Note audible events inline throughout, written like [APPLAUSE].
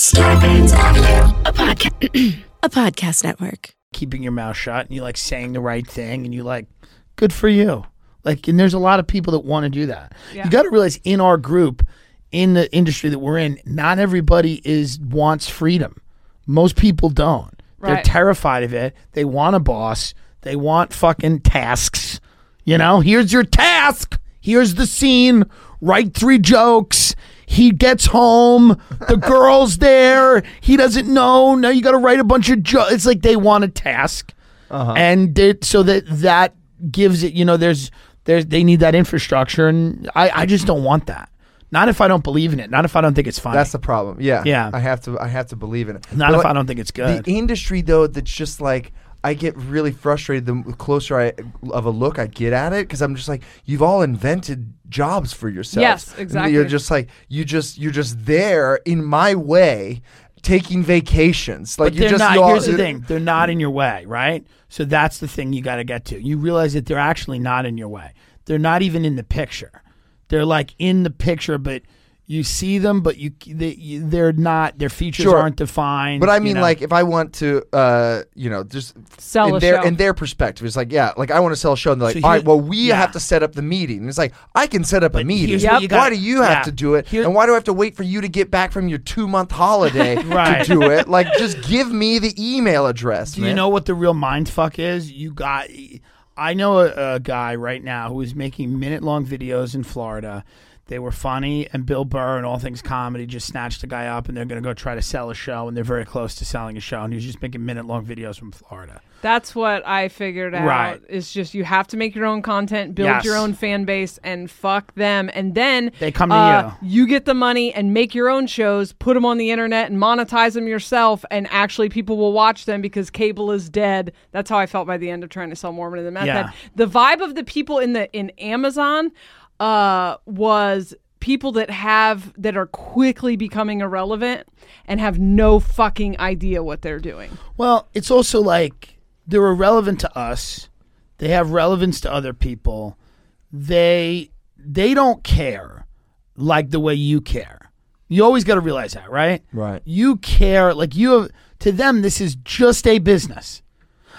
Starburns Audio, a podcast, [CLEARS THROAT] a podcast network. keeping your mouth shut and you like saying the right thing and you like good for you. Like and there's a lot of people that want to do that. Yeah. you got to realize in our group in the industry that we're in not everybody is wants freedom. Most people don't. They're terrified of it. They want a boss. They want fucking tasks. You know here's your task. Here's the scene. Write three jokes he gets home. The girl's there. He doesn't know. Now you got to write a bunch of jokes it's like they want a task. Uh-huh. And it, so that that gives it you know there's there's they need that infrastructure and i i just don't want that. Not if i don't believe in it. Not if i don't think it's funny. That's the problem. Yeah. Yeah. I have to I have to believe in it. not But, if like, i don't think it's good. The industry though that's just like I get really frustrated the closer I of a look I get at it because I'm just like you've all invented jobs for yourselves. Yes, And exactly. You're just like you just you're just there in my way taking vacations. Like but you just not. you all- Here's the thing: they're not in your way, right? So that's the thing you got to get to. You realize that they're actually not in your way. They're not even in the picture. They're like in the picture, but you see them, but you they, they're not. Their features Sure. aren't defined. But I you mean, know? like, if I want to, uh, you know, just Sell in a their show. in their perspective, it's like, yeah, like I want to sell a show, and they're like, So all here- right, well, we yeah. have to set up the meeting. And it's like, I can set up a meeting. here's what you Why do you have yeah. to do it? Here- and why do I have to wait for you to get back from your two month holiday [LAUGHS] Right. to do it? Like, just give me the email address. Do you know what the real mind fuck is? You got. I know a, a guy right now who is making minute long videos in Florida. They were funny, and Bill Burr and All Things Comedy just snatched the guy up, and they're going to go try to sell a show, and they're very close to selling a show, and he's just making minute long videos from Florida. That's what I figured out. Right. It's just you have to make your own content, build Yes. your own fan base, and fuck them. And then They come to uh, you. get the money and make your own shows, put them on the internet, and monetize them yourself. And actually, people will watch them because cable is dead. That's how I felt by the end of trying to sell Mormon in the Meth Yeah. The vibe of the people in the in Amazon uh, was people that have that are quickly becoming irrelevant and have no fucking idea what they're doing. Well, it's also like they're irrelevant to us. They have relevance to other people. They they don't care like the way you care. You always got to realize that, right? Right. You care like you have to them this is just a business.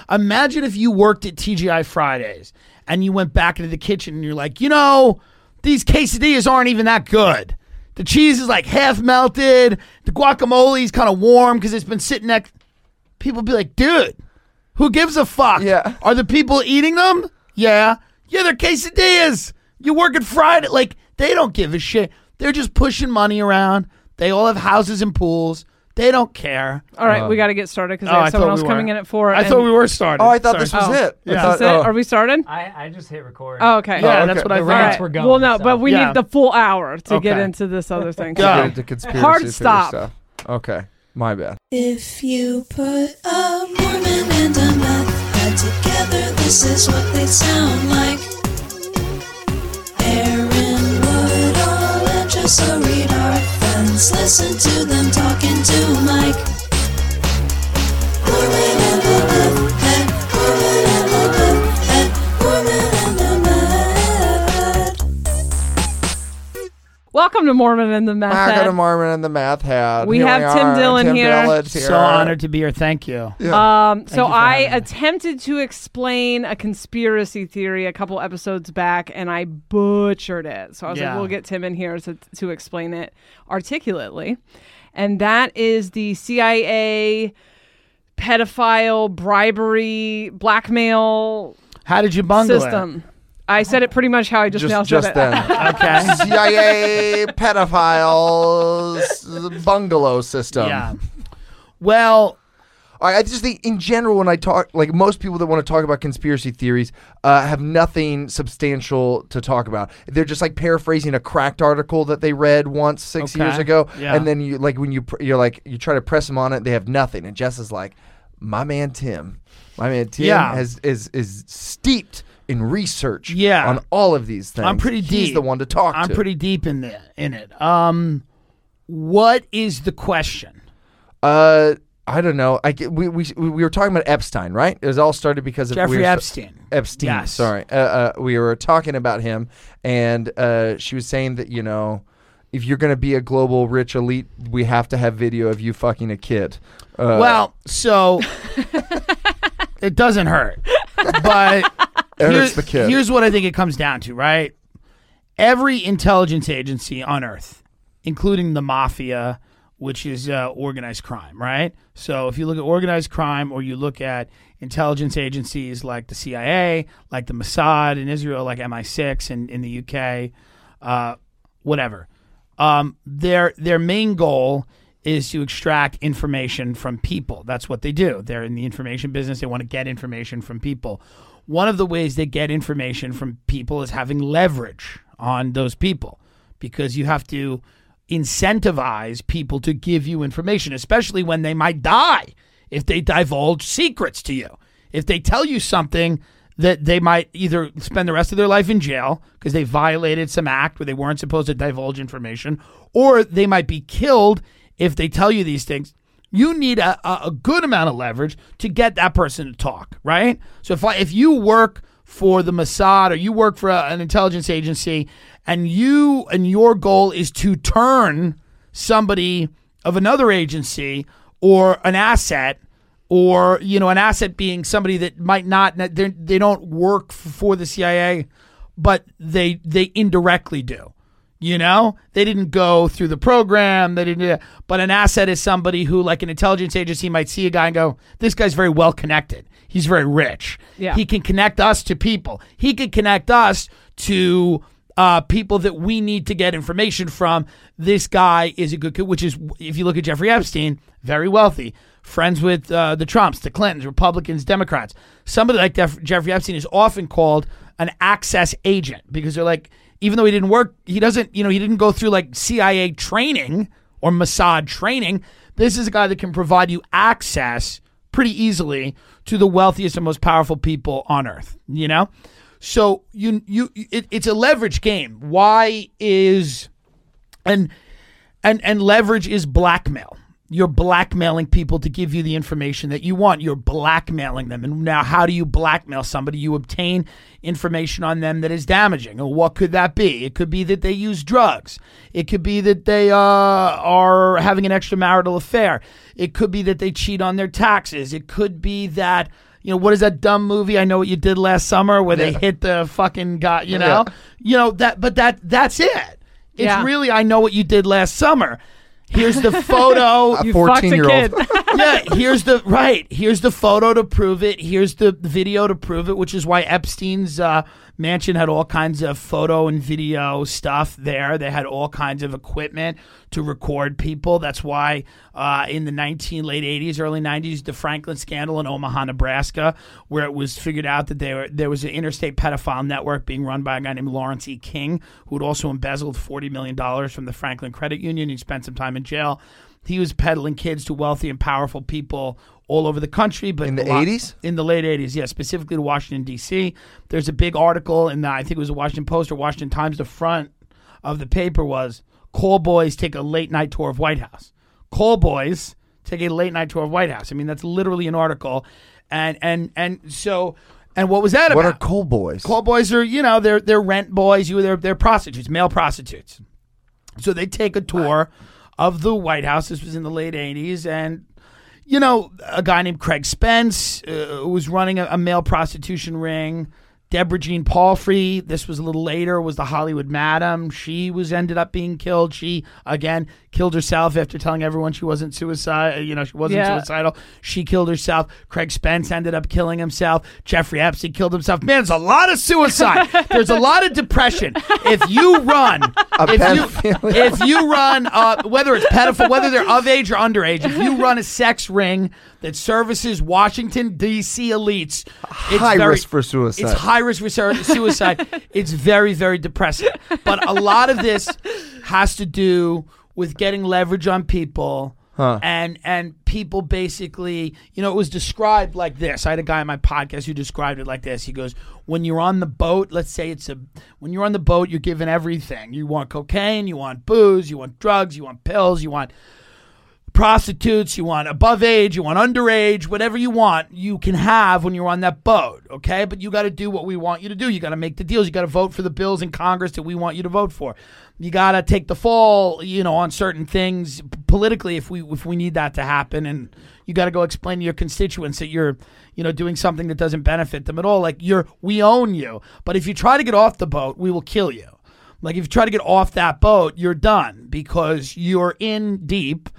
Imagine if you worked at TGI Fridays and you went back into the kitchen and you're like, "You know, these quesadillas aren't even that good. The cheese is like half melted, the guacamole is kind of warm cuz it's been sitting next people be like, dude, who gives a fuck? Yeah. Are the people eating them? Yeah. Yeah, they're quesadillas. You work at Friday. Like, they don't give a shit. They're just pushing money around. They all have houses and pools. They don't care. All right, we uh, got to get started because Oh, I I have someone thought else we coming were. in at four. I and- thought we were started. Oh, I thought Sorry. this was Oh. it. I Yeah. thought- Is it? oh. Are we started? I, I just hit record. Oh, okay. Yeah, Oh, that's okay. what I The thought. rants Right. were going. well, no, so- but we Yeah. need the full hour to get Okay. into this other thing. Go. Get into conspiracy Hard theory stop. Stuff. Okay, my bad. If you put a Mormon and a meth head together, this is what they sound like. Woodall read our friends. Listen to them talking to Mike. Mormon Welcome to Mormon and the Meth Back Head. on Mormon and the Meth Head. We Here have Tim are. Dillon Tim here. Dillon's here. So honored to be here. Thank you. Um, so you I having me. attempted to explain a conspiracy theory a couple episodes back, and I butchered it. So I was Yeah. like, "We'll get Tim in here to to explain it articulately," and that is the CIA pedophile bribery blackmail How did you bungle system. I said it pretty much how I just, now Just, said just it. then. it? [LAUGHS] Okay. CIA pedophiles bungalow system. yeah. Well, I I just think in general when I talk, like most people that want to talk about conspiracy theories, uh, have nothing substantial to talk about. They're just like paraphrasing a cracked article that they read once six Okay. years ago, Yeah. and then you like when you pr- you're like you try to press them on it, they have nothing. And Jess is like, my man Tim, my man Tim Yeah. has is is steeped in research, Yeah. on all of these things. I'm pretty deep. He's the one to talk I'm to. pretty deep in the in it. Um, what is the question? Uh, I don't know. I we, we we were talking about Epstein, right? It was all started because of Jeffrey we Epstein. Epstein. Yes. Sorry. Uh, uh, we were talking about him, and uh, she was saying that you know if you're gonna be a global rich elite, we have to have video of you fucking a kid. Uh, well, so [LAUGHS] it doesn't hurt, but here's, the kid. here's what I think it comes down to, right? Every intelligence agency on Earth, including the mafia, which is uh, organized crime, right? So if you look at organized crime or you look at intelligence agencies like the CIA, like the Mossad in Israel, like MI6 in, in the UK, uh, whatever, um, their their main goal is to extract information from people. That's what they do. They're in the information business. They want to get information from people. One of the ways they get information from people is having leverage on those people because you have to incentivize people to give you information, especially when they might die if they divulge secrets to you. If they tell you something that they might either spend the rest of their life in jail because they violated some act where they weren't supposed to divulge information, or they might be killed if they tell you these things. You need a, a good amount of leverage to get that person to talk, right? So if I, if you work for the Mossad or you work for a, an intelligence agency and you and your goal is to turn somebody of another agency or an asset or you know an asset being somebody that might not they don't work for the CIA but they they indirectly do you know they didn't go through the program they didn't but an asset is somebody who like an intelligence agency might see a guy and go this guy's very well connected he's very rich Yeah. he can connect us to people he can connect us to uh, people that we need to get information from. This guy is a good kid, which is, if you look at Jeffrey Epstein, very wealthy, friends with uh, the Trumps, the Clintons, Republicans, Democrats. Somebody like Jeff- Jeffrey Epstein is often called an access agent because they're like, even though he didn't work, he doesn't, you know, he didn't go through like CIA training or Mossad training. This is a guy that can provide you access pretty easily to the wealthiest and most powerful people on earth, you know? So you you it, it's a leverage game. Why is and and and leverage is blackmail. You're blackmailing people to give you the information that you want. You're blackmailing them. And now how do you blackmail somebody? You obtain information on them that is damaging. And what could that be? It could be that they use drugs. It could be that they uh, are having an extramarital affair. It could be that they cheat on their taxes. It could be that you know what is that dumb movie I know what you did last summer where they hit the fucking guy, you know? Yeah. You know that but that that's it. It's Yeah. really I know what you did last summer. Here's the [LAUGHS] photo. A You fucked a 14 year kid. old. [LAUGHS] yeah, here's the right. Here's the photo to prove it. Here's the video to prove it, which is why Epstein's uh, mansion had all kinds of photo and video stuff there. They had all kinds of equipment to record people. That's why uh, in the 19 late 80s, early 90s, the Franklin scandal in Omaha, Nebraska, where it was figured out that were, there was an interstate pedophile network being run by a guy named Lawrence E. King, who had also embezzled $40 million from the Franklin Credit Union. He spent some time in jail. He was peddling kids to wealthy and powerful people all over the country, but In the 80s? in the late 80s, yeah, specifically to Washington, D.C. There's a big article in the, I think it was the Washington Post or Washington Times. The front of the paper was Call Boys take a late night tour of White House. Call Boys take a late night tour of White House. I mean, that's literally an article. And, and, and so, and what was that about What are coal boys? Call boys are, you know, they're they're rent boys. You they're they're prostitutes, male prostitutes. So they take a tour of the White House. This was in the late '80s, and you know, a guy named Craig Spence uh, was running a, a male prostitution ring. Deborah Jean Palfrey, this was a little later, was the Hollywood Madam. She was ended up being killed. She again killed herself after telling everyone she wasn't suicide. You know, she wasn't Yeah. suicidal. She killed herself. Craig Spence ended up killing himself. Jeffrey Epstein killed himself. Man, there's a lot of suicide. [LAUGHS] there's a lot of depression. If you run, if you, if you run, uh, whether it's pedophile, whether they're of age or underage, if you run a sex ring that services Washington D.C. elites, it's High very- risk for suicide. It's high risk for suicide. it's very, very depressing. But a lot of this has to do with getting leverage on people. And and people basically, you know, it was described like this. I had a guy on my podcast who described it like this. He goes, "When you're on the boat, let's say it's a, when you're on the boat, you're given everything. You want cocaine, you want booze, you want drugs, you want pills, you want prostitutes, you want above age, you want underage, whatever you want, you can have when you're on that boat, okay? But you got to do what we want you to do. You got to make the deals. You got to vote for the bills in Congress that we want you to vote for. You got to take the fall, you know, on certain things politically if we if we need that to happen and you got to go explain to your constituents that you're, you know, doing something that doesn't benefit them at all. Like you're we own you. But if you try to get off the boat, we will kill you. Like if you try to get off that boat, you're done because you're in deep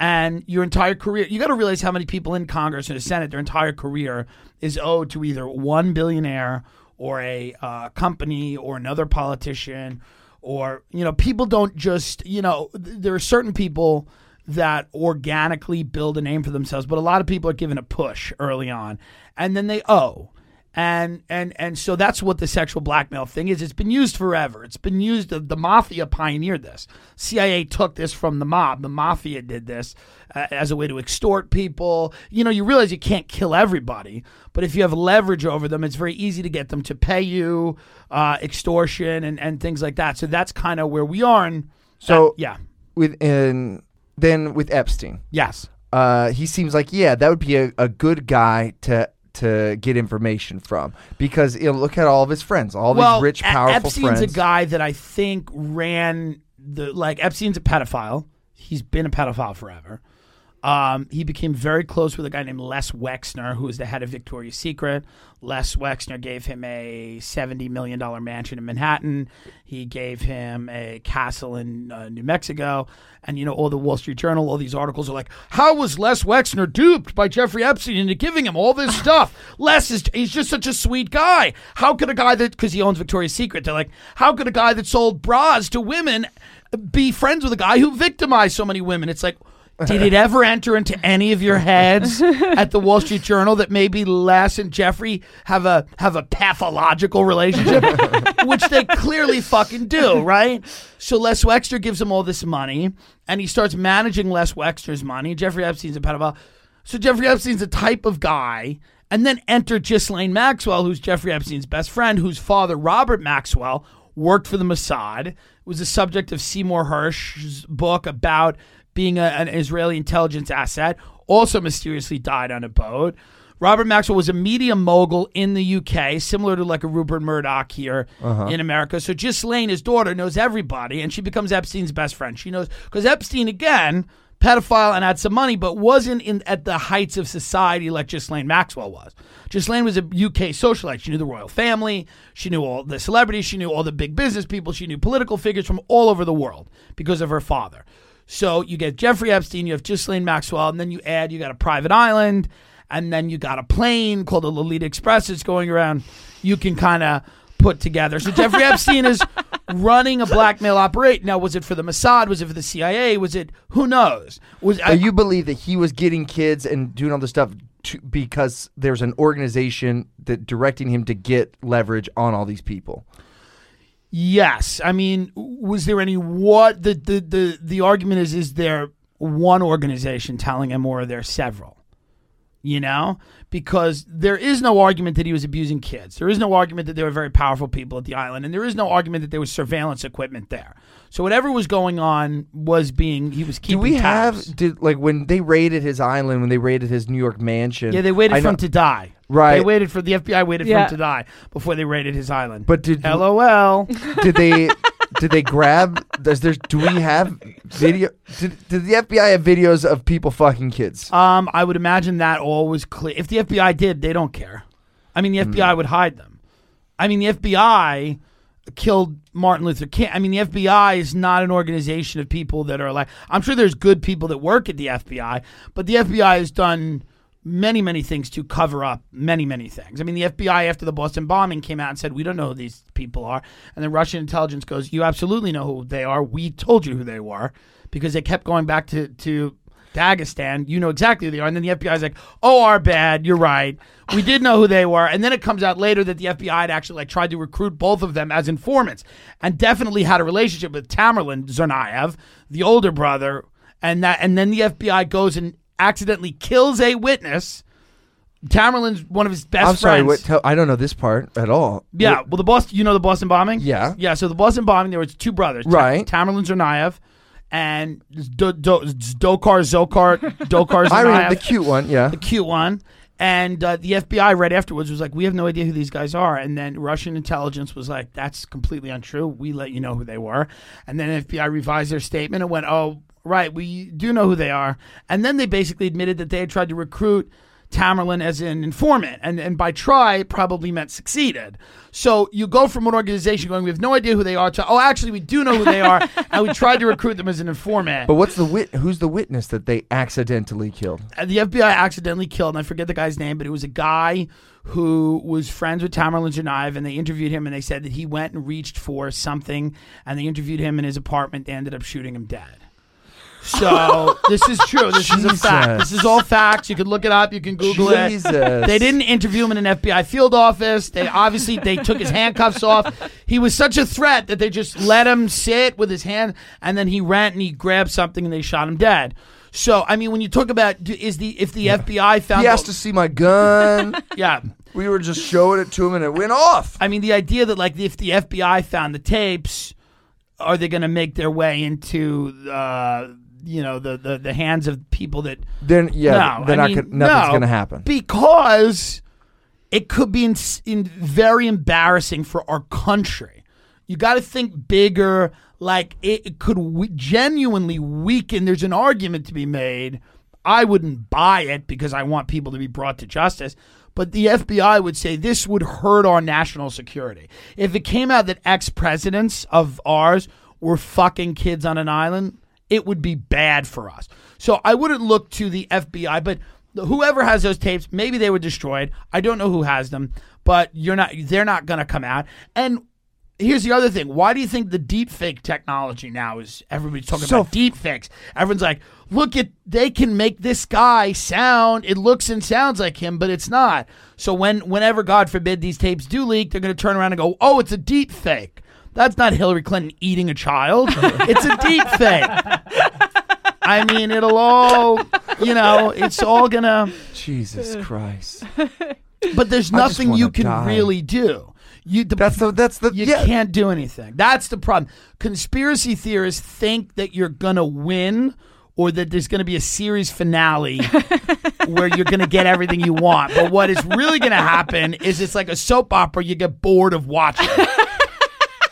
and your entire career you got to realize how many people in Congress and the Senate their entire career is owed to either one billionaire or a uh, company or another politician or you know people don't just you know th- there are certain people that organically build a name for themselves but a lot of people are given a push early on and then they owe and and and so that's what the sexual blackmail thing is. It's been used forever. It's been used. The, the mafia pioneered this. CIA took this from the mob. The mafia did this uh, as a way to extort people. You know, you realize you can't kill everybody, but if you have leverage over them, it's very easy to get them to pay you, uh, extortion and and things like that. So that's kind of where we are. And So- that- yeah, With and then with Epstein, yes. uh, he seems like yeah, that would be a, a good guy to to get information from because you know, look at all of his friends, all well, these rich, powerful Epstein's friends. Epstein's a guy that I think ran the like Epstein's a pedophile. He's been a pedophile forever. Um, he became very close with a guy named Les Wexner, who was the head of Victoria's Secret. Les Wexner gave him a $70 million mansion in Manhattan. He gave him a castle in uh, New Mexico. And, you know, all the Wall Street Journal, all these articles are like, how was Les Wexner duped by Jeffrey Epstein into giving him all this [LAUGHS] stuff? Les is, he's just such a sweet guy. How could a guy that, because he owns Victoria's Secret, they're like, how could a guy that sold bras to women be friends with a guy who victimized so many women? It's like, did it ever enter into any of your heads [LAUGHS] at the Wall Street Journal that maybe Les and Jeffrey have a have a pathological relationship, [LAUGHS] which they clearly fucking do, right? So Les Wexner gives him all this money, and he starts managing Les Wexner's money. Jeffrey Epstein's a pedophile, so Jeffrey Epstein's a type of guy. And then enter Ghislaine Maxwell, who's Jeffrey Epstein's best friend, whose father Robert Maxwell worked for the Mossad. It Was the subject of Seymour Hersh's book about being a, an Israeli intelligence asset, also mysteriously died on a boat. Robert Maxwell was a media mogul in the UK, similar to like a Rupert Murdoch here uh-huh. in America. So Ghislaine, his daughter, knows everybody, and she becomes Epstein's best friend. She knows because Epstein, again, pedophile and had some money, but wasn't in at the heights of society like Ghislaine Maxwell was. Ghislaine was a UK socialite. She knew the royal family. She knew all the celebrities. She knew all the big business people. She knew political figures from all over the world because of her father. So you get Jeffrey Epstein, you have Ghislaine Maxwell, and then you add you got a private island, and then you got a plane called the Lolita Express that's going around. You can kind of put together. So Jeffrey Epstein is [LAUGHS] running a blackmail operation. Now, was it for the Mossad? Was it for the CIA? Was it who knows? Was I, you believe that he was getting kids and doing all this stuff to, because there's an organization that directing him to get leverage on all these people. Yes, I mean, was there any what the the the the argument is? Is there one organization telling him, or are there several? You know, because there is no argument that he was abusing kids. There is no argument that there were very powerful people at the island, and there is no argument that there was surveillance equipment there. So whatever was going on was being he was keeping Do we tabs. have did like when they raided his island, when they raided his New York mansion? Yeah, they waited I for know- him to die. Right. They waited for the FBI waited for him to die before they raided his island. But did LOL. did they [LAUGHS] did they grab? Does there do we have video? Did, did the FBI have videos of people fucking kids? Um, I would imagine that all was clear. If the FBI did, they don't care. I mean, the Hmm. FBI would hide them. I mean, the FBI killed Martin Luther King. I mean, the FBI is not an organization of people that are like. I'm sure there's good people that work at the FBI, but the FBI has done many, many things to cover up many, many things. I mean, the FBI after the Boston bombing came out and said, "We don't know who these people are," and then Russian intelligence goes, "You absolutely know who they are. We told you who they were." Because they kept going back to, to Dagestan, you know exactly who they are. And then the FBI is like, oh, our bad. You're right. We did know who they were. And then it comes out later that the FBI had actually like tried to recruit both of them as informants and definitely had a relationship with Tamerlan Tsarnaev, the older brother. And that, and then the FBI goes and accidentally kills a witness. Tamerlan's one of his best I'm sorry. friends. What, tell, I don't know this part at all. Yeah, What- well, the Boston, you know the Boston bombing. Yeah. yeah. So the Boston bombing, there was two brothers, Ta- Right. Tamerlan Tsarnaev and Do- Do- Dokar Zokar [LAUGHS] Dokar I mean, the cute one, yeah. the cute one. And uh, the FBI right afterwards was like, "We have no idea who these guys are." And then Russian intelligence was like, "That's completely untrue. We let you know who they were." And then FBI revised their statement and went, "Oh, right, we do know who they are." And then they basically admitted that they had tried to recruit Tamerlan as an informant, and and by try probably meant succeeded. So you go from an organization going, "We have no idea who they are," to, "Oh, actually, we do know who they are, [LAUGHS] and we tried to recruit them as an informant." But what's the wit? Who's the witness that they accidentally killed? Uh, the FBI accidentally killed, and I forget the guy's name, but it was a guy who was friends with Tamerlan Tsarnaev, and they interviewed him, and they said that he went and reached for something, and they interviewed him in his apartment. They ended up shooting him dead. So this is true. This is a fact. Jesus. This is all facts. You can look it up. You can Google it. They didn't interview him in an FBI field office. They obviously they took his handcuffs off. He was such a threat that they just let him sit with his hand, and then he ran and he grabbed something and they shot him dead. So I mean, when you talk about do- is the if the FBI found He asked to see my gun. [LAUGHS] yeah. we were just showing it to him, and it went off. I mean, the idea that like if the FBI found the tapes, are they going to make their way into uh, you know the, the the hands of people that Then yeah, no, they're I not. mean, gonna, nothing's no, gonna happen. because it could be in, in very embarrassing for our country. You got to think bigger. Like it, it could we- genuinely weaken. There's an argument to be made. I wouldn't buy it because I want people to be brought to justice. But the FBI would say this would hurt our national security. If it came out that ex presidents of ours were fucking kids on an island, it would be bad for us. So I wouldn't look to the FBI, but whoever has those tapes, maybe they were destroyed. I don't know who has them, but you're not they're not going to come out. And here's the other thing. Why do you think the deep fake technology now is everybody's talking So- about deep fakes? Everyone's like, "Look at they can make this guy sound it looks and sounds like him, but it's not." So when whenever god forbid these tapes do leak, they're going to turn around and go, "Oh, it's a deep fake." That's not Hillary Clinton eating a child. it's a deep fake. I mean, it'll all, you know, it's all gonna. Jesus Christ. But there's just nothing wanna you can die. really do. You the, That's the. That's the. you yeah. can't do anything. That's the problem. Conspiracy theorists think that you're gonna win or that there's gonna be a series finale [LAUGHS] where you're gonna get everything you want. But what is really gonna happen is it's like a soap opera. You get bored of watching.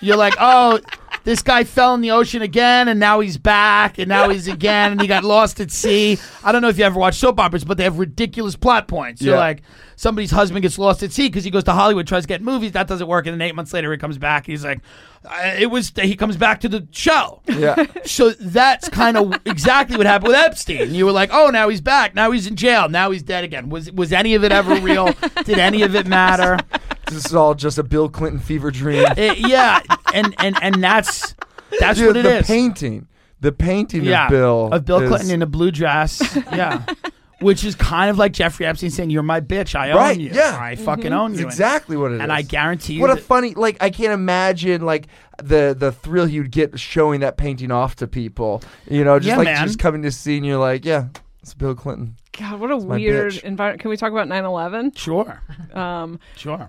You're like, oh, this guy fell in the ocean again, and now he's back, and now he's again, and he got lost at sea. I don't know if you ever watch soap operas, but they have ridiculous plot points. You're Yeah. like, somebody's husband gets lost at sea because he goes to Hollywood, tries to get movies, that doesn't work, and then eight months later he comes back. He's like, uh, it was. He comes back to the show. Yeah. So that's kind of exactly what happened with Epstein. You were like, oh, now he's back. Now he's in jail. Now he's dead again. Was was any of it ever real? Did any of it matter? This is all just a Bill Clinton fever dream. [LAUGHS] It- yeah, and and and that's that's Dude, what it the is. painting. The painting yeah, of Bill. of Bill is- Clinton in a blue dress. Yeah. [LAUGHS] Which is kind of like Jeffrey Epstein saying, "You're my bitch. I own Right, you. yeah. I fucking own It's you." Mm-hmm. exactly what it is. And I guarantee you, What a that- funny like I can't imagine like the the thrill he would get showing that painting off to people. You know, just Yeah, like man. just coming to see and you're like, yeah, it's Bill Clinton. God, what a weird bitch. environment. Can we talk about 9/11? sure, [LAUGHS] Um, sure.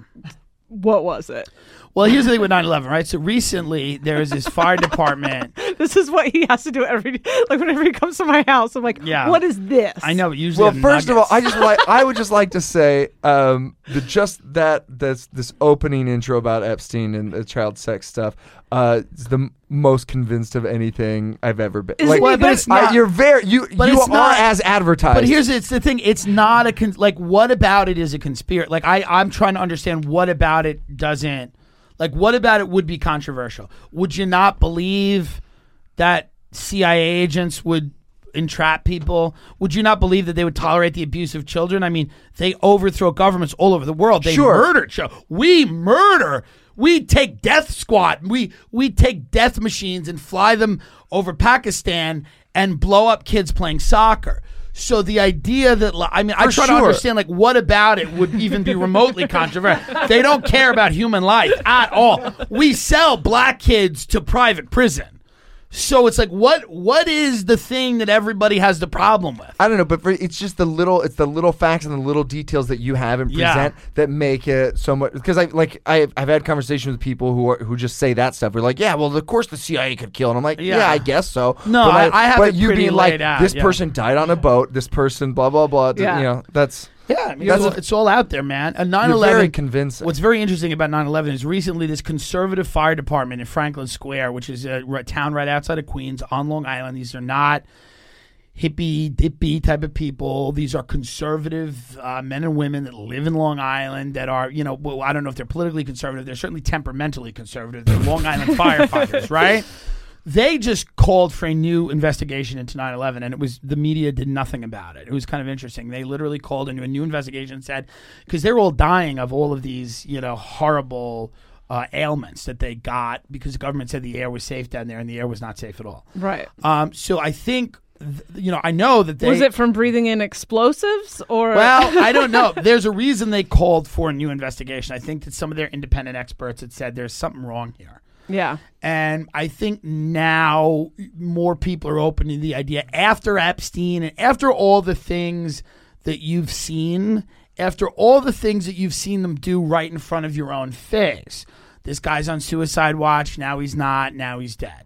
what was it? Well, here's the thing with 9/11, right? So recently there was this fire department. [LAUGHS] This is what he has to do every like whenever he comes to my house. I'm like, Yeah. what is this? I know, but usually Well, have first of all. I just like I would just like to [LAUGHS] say um, the just that this this opening intro about Epstein and the child sex stuff uh, is the most convinced of anything I've ever been. Isn't like, he Well, but it's I- not. you're very you But you it's are not- as advertised. But here's it's the thing. It's not a con- like what about it is a conspiracy. Like I I'm trying to understand what about it doesn't like what about it would be controversial. Would you not believe that CIA agents would entrap people? Would you not believe that they would tolerate the abuse of children? I mean, they overthrow governments all over the world. They Sure. murder children. We murder. We take death squad. We we take death machines and fly them over Pakistan and blow up kids playing soccer. So the idea that I mean, I For try to understand like what about it would even be remotely controversial. They don't care about human life at all. We sell black kids to private prison. So it's like, what what is the thing that everybody has the problem with? I don't know, but for, it's just the little, it's the little facts and the little details that you have and Yeah. present that make it so much. Because I like, I, I've had conversations with people who are who just say that stuff. We're like, yeah, well, of course the CIA could kill, and I'm like, yeah, Yeah. I guess so. No, but I- I have but it you pretty being like, laid out, this yeah. person died on a boat, this person, blah blah blah. Yeah. You know, that's Yeah, I mean, it's, all, it's all out there, man. A 9 you're very 11. convincing. What's very interesting about 9 11 is recently this conservative fire department in Franklin Square, which is a town right outside of Queens on Long Island. These are not hippie, dippy type of people. These are conservative uh, men and women that live in Long Island that are, you know, well, I don't know if they're politically conservative. They're certainly temperamentally conservative. They're Long Island [LAUGHS] firefighters, right? They just called for a new investigation into 9 11, and it was the media did nothing about it. It was kind of interesting. They literally called into a new investigation and said, because they're all dying of all of these, you know, horrible uh, ailments that they got because the government said the air was safe down there, and the air was not safe at all. Right. Um, so I think, you know, I know that they. Was it from breathing in explosives or? Well, I don't know. [LAUGHS] There's a reason they called for a new investigation. I think that some of their independent experts had said there's something wrong here. Yeah. And I think now more people are open to the idea after Epstein and after all the things that you've seen, after all the things that you've seen them do right in front of your own face. This guy's on suicide watch. Now he's not. Now he's dead.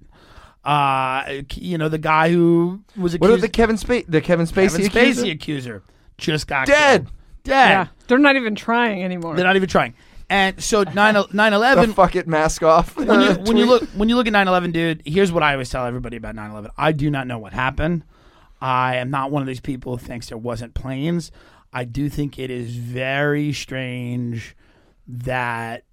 Uh, you know, the guy who was what accused, about the Kevin Spacey? The Kevin Spacey, Kevin accuser? Accuser just got Dead. killed. Dead. Yeah. They're not even trying anymore. They're not even trying. And so [LAUGHS] 9 The 11 fuck it mask off. [LAUGHS] when you [LAUGHS] when you look when you look at 9/11, dude, here's what I always tell everybody about 9/11. I do not know what happened. I am not one of these people who thinks there wasn't planes. I do think it is very strange that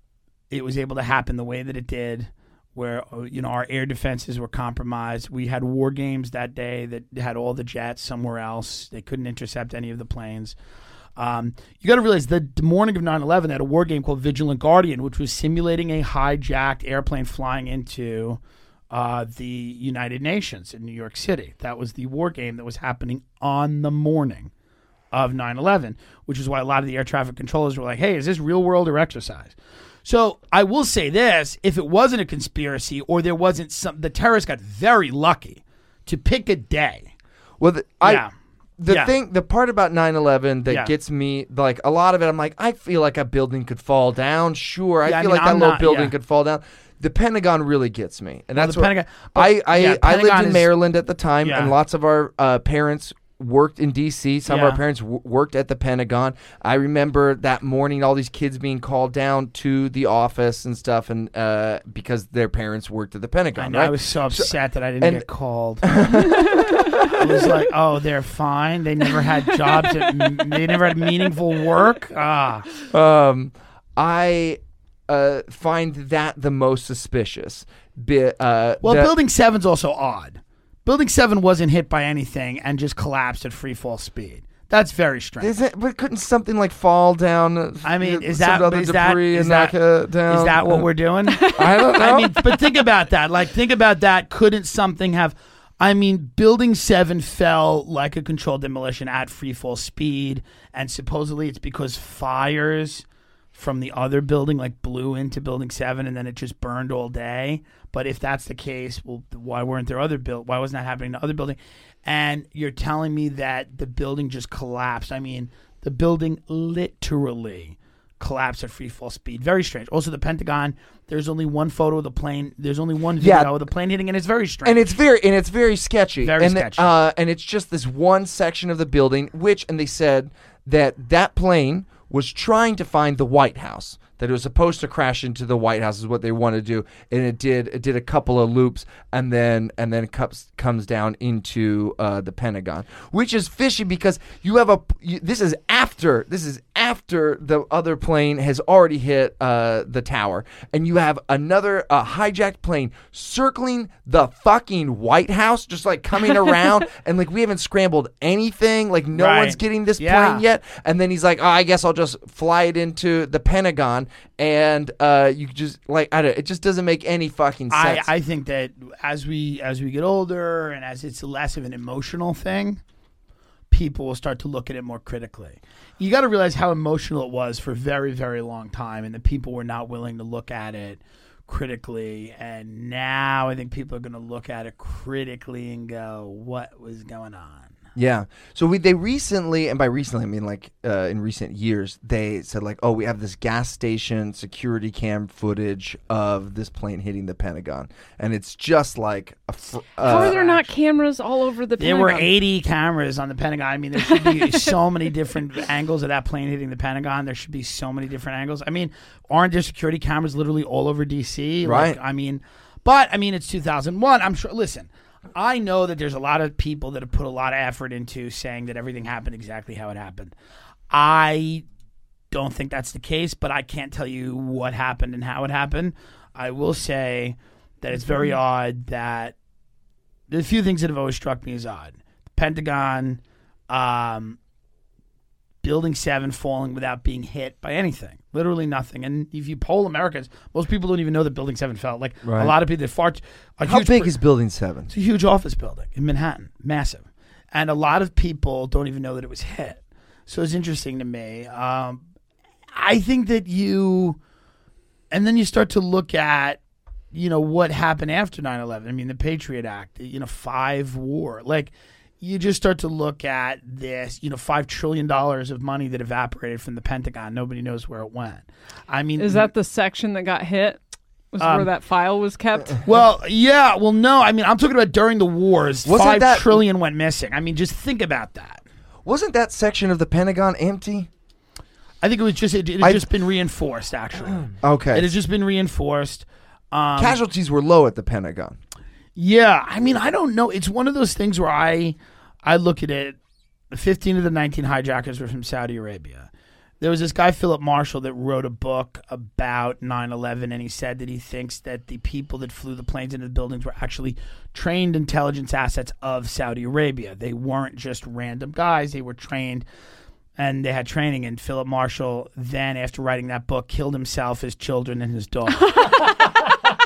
it was able to happen the way that it did where uh, you know our air defenses were compromised. We had war games that day that had all the jets somewhere else. They couldn't intercept any of the planes. Um, you got to realize the morning of 9 11, they had a war game called Vigilant Guardian, which was simulating a hijacked airplane flying into uh, the United Nations in New York City. That was the war game that was happening on the morning of 9 11, which is why a lot of the air traffic controllers were like, hey, is this real world or exercise? So I will say this if it wasn't a conspiracy or there wasn't some, the terrorists got very lucky to pick a day. Well, the, I, Yeah. The Yeah. thing, the part about 9/11 that Yeah. gets me, like a lot of it, I'm like, I feel like a building could fall down. Sure, I Yeah, I feel mean, like that I'm little not- building yeah. could fall down. The Pentagon really gets me, and that's the what Pentagon- I I, I lived in is- Maryland at the time, and lots of our uh, parents worked in D.C. Some of Yeah. our parents w- worked at the Pentagon. I remember that morning, all these kids being called down to the office and stuff, and uh, because their parents worked at the Pentagon. I know. right? I was so upset that I didn't and- get called. [LAUGHS] it was like, oh, they're fine. They never had jobs. At, they never had meaningful work. Ah, um, I uh, find that the most suspicious. Bi- uh, well, that- Building Seven's also odd. Building Seven wasn't hit by anything and just collapsed at free fall speed. That's very strange. Is it, but couldn't something like fall down? uh, I mean, is that is that debris is and that, it down? is that what we're doing? [LAUGHS] I don't know. I mean, but think about that. Like, think about that. Couldn't something have? I mean, Building Seven fell like a controlled demolition at free fall speed, and supposedly it's because fires from the other building like blew into Building Seven, and then it just burned all day. But if that's the case, well, why weren't there other build? Why wasn't that happening to other building? And you're telling me that the building just collapsed. I mean, the building literally collapsed at free fall speed. Very strange. Also, the Pentagon. There's only one photo of the plane. There's only one video Yeah. of the plane hitting, and it's very strange. and it's very and it's very sketchy. Very and sketchy. uh, and it's just this one section of the building, which and they said that that plane was trying to find the White House. That it was supposed to crash into the White House is what they want to do, and it did. It did a couple of loops, and then and then comes comes down into uh, the Pentagon, which is fishy because you have a. You, this is after this is after the other plane has already hit uh, the tower, and you have another uh, hijacked plane circling the fucking White House, just like coming around, [LAUGHS] and like we haven't scrambled anything, like no Right. one's getting this Yeah. plane yet, and then he's like, oh, I guess I'll just fly it into the Pentagon, and uh, you just like I don't, it just doesn't make any fucking I, sense. I think that as we as we get older and as it's less of an emotional thing, people will start to look at it more critically. You got to realize how emotional it was for a very very long time, and the people were not willing to look at it critically, and now I think people are going to look at it critically and go, "What was going on?" Yeah. So we they recently, and by recently I mean like uh, in recent years, they said like, oh, we have this gas station security cam footage of this plane hitting the Pentagon, and it's just like a. Fr- How uh, are there not cameras all over the Pentagon? There were 80 cameras on the Pentagon. I mean, there should be [LAUGHS] so many different angles of that plane hitting the Pentagon. There should be so many different angles. I mean, aren't there security cameras literally all over DC? Right. Like, I mean, but I mean, it's 2001. I'm sure. Listen, I know that there's a lot of people that have put a lot of effort into saying that everything happened exactly how it happened. I don't think that's the case, but I can't tell you what happened and how it happened. I will say that it's very odd that there's a few things that have always struck me as odd. The Pentagon, um, Building 7 falling without being hit by anything. Literally nothing. And if you poll Americans, most people don't even know that Building 7 fell. Like Right. a lot of people, that far, a how big per- is Building Seven? it's a huge office building in Manhattan, massive, and a lot of people don't even know that it was hit. So it's interesting to me. Um, I think that you, and then you start to look at, you know, what happened after 9-11. I mean, the Patriot Act, you know, five war, like. You just start to look at this, you know, five trillion dollars of money that evaporated from the Pentagon. Nobody knows where it went. I mean, Is that the section that got hit? Was Um, where that file was kept? [LAUGHS] Well, yeah. Well, no. I mean, I'm talking about during the wars. Wasn't five that- trillion went missing. I mean, just think about that. Wasn't that section of the Pentagon empty? I think it was just it, it had I- just been reinforced. Actually, [CLEARS THROAT] Okay. it has just been reinforced. Um, Casualties were low at the Pentagon. Yeah. I mean, I don't know. It's one of those things where I I look at it. 15 of the 19 hijackers were from Saudi Arabia. There was this guy Philip Marshall that wrote a book about 9/11 and he said that he thinks that the people that flew the planes into the buildings were actually trained intelligence assets of Saudi Arabia. They weren't just random guys, they were trained and they had training and Philip Marshall then after writing that book killed himself, his children and his dog. [LAUGHS]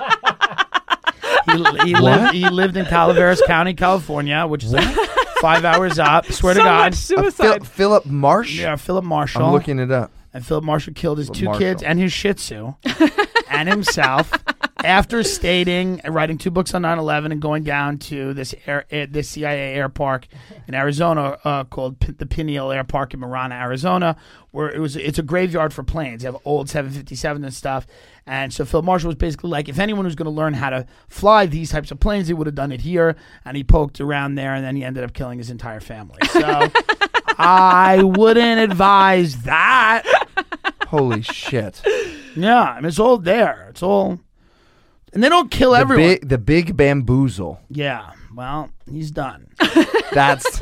he, he lived he lived in Calaveras County, California, which is like 5 hours up. Swear so to God. much suicide. Phil- Philip Marsh. Yeah, Philip Marshall. I'm looking it up. And Philip Marshall killed his Philip two Marshall. kids and his Shih Tzu [LAUGHS] and himself after stating, writing two books on 9/11 and going down to this air, eh, this CIA air park in Arizona uh, called P- the Pinal Air Park in Marana, Arizona, where it was it's a graveyard for planes. They have old 757 and stuff. And so Phil Marshall was basically like, if anyone was going to learn how to fly these types of planes, he would have done it here. And he poked around there, and then he ended up killing his entire family. So [LAUGHS] I wouldn't advise that. Holy shit. Yeah, I mean it's all there. It's all, and they don't kill The everyone. big, the big bamboozle. yeah, well, he's done. [LAUGHS] That's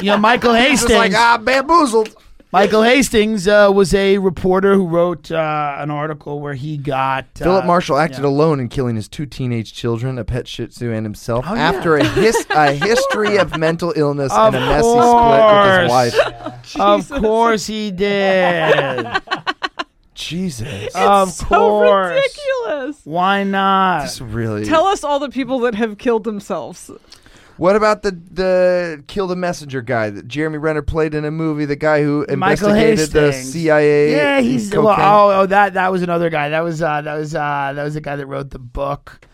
You know, Michael [LAUGHS] Hastings. just like ah bamboozled. Michael Hastings uh, was a reporter who wrote uh, an article where he got uh, Philip Marshall acted yeah. alone in killing his two teenage children, a pet Shih Tzu, and himself Oh, yeah. after a, his- a [LAUGHS] history of mental illness Of and a messy split with his course. wife. Of course he did. Jesus, of so course. ridiculous. Why not? This really. Tell us all the people that have killed themselves. what about the the kill the messenger guy that Jeremy Renner played in a movie? The guy who Michael investigated the Hastings. CIA. Yeah, he's cocaine? well, oh, oh that that was another guy. That was uh, that was uh, that was the guy that wrote the book.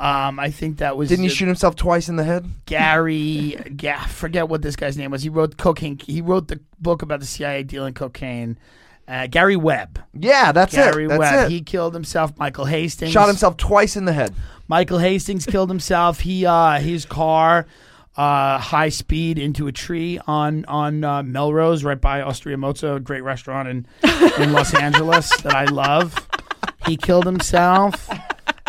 Um, I think that was Didn't he shoot himself twice in the head? Gary, yeah, forget what this guy's name was. He wrote cocaine. He wrote the book about the CIA dealing cocaine. Uh, Gary Webb. Yeah, that's Gary it. That's Webb. it. He killed himself. Michael Hastings Shot himself twice in the head. Michael Hastings killed himself. He uh, his car uh, high speed into a tree on on uh, Melrose, right by Osteria Mozza, a great restaurant in [LAUGHS] in Los Angeles that I love. He killed himself.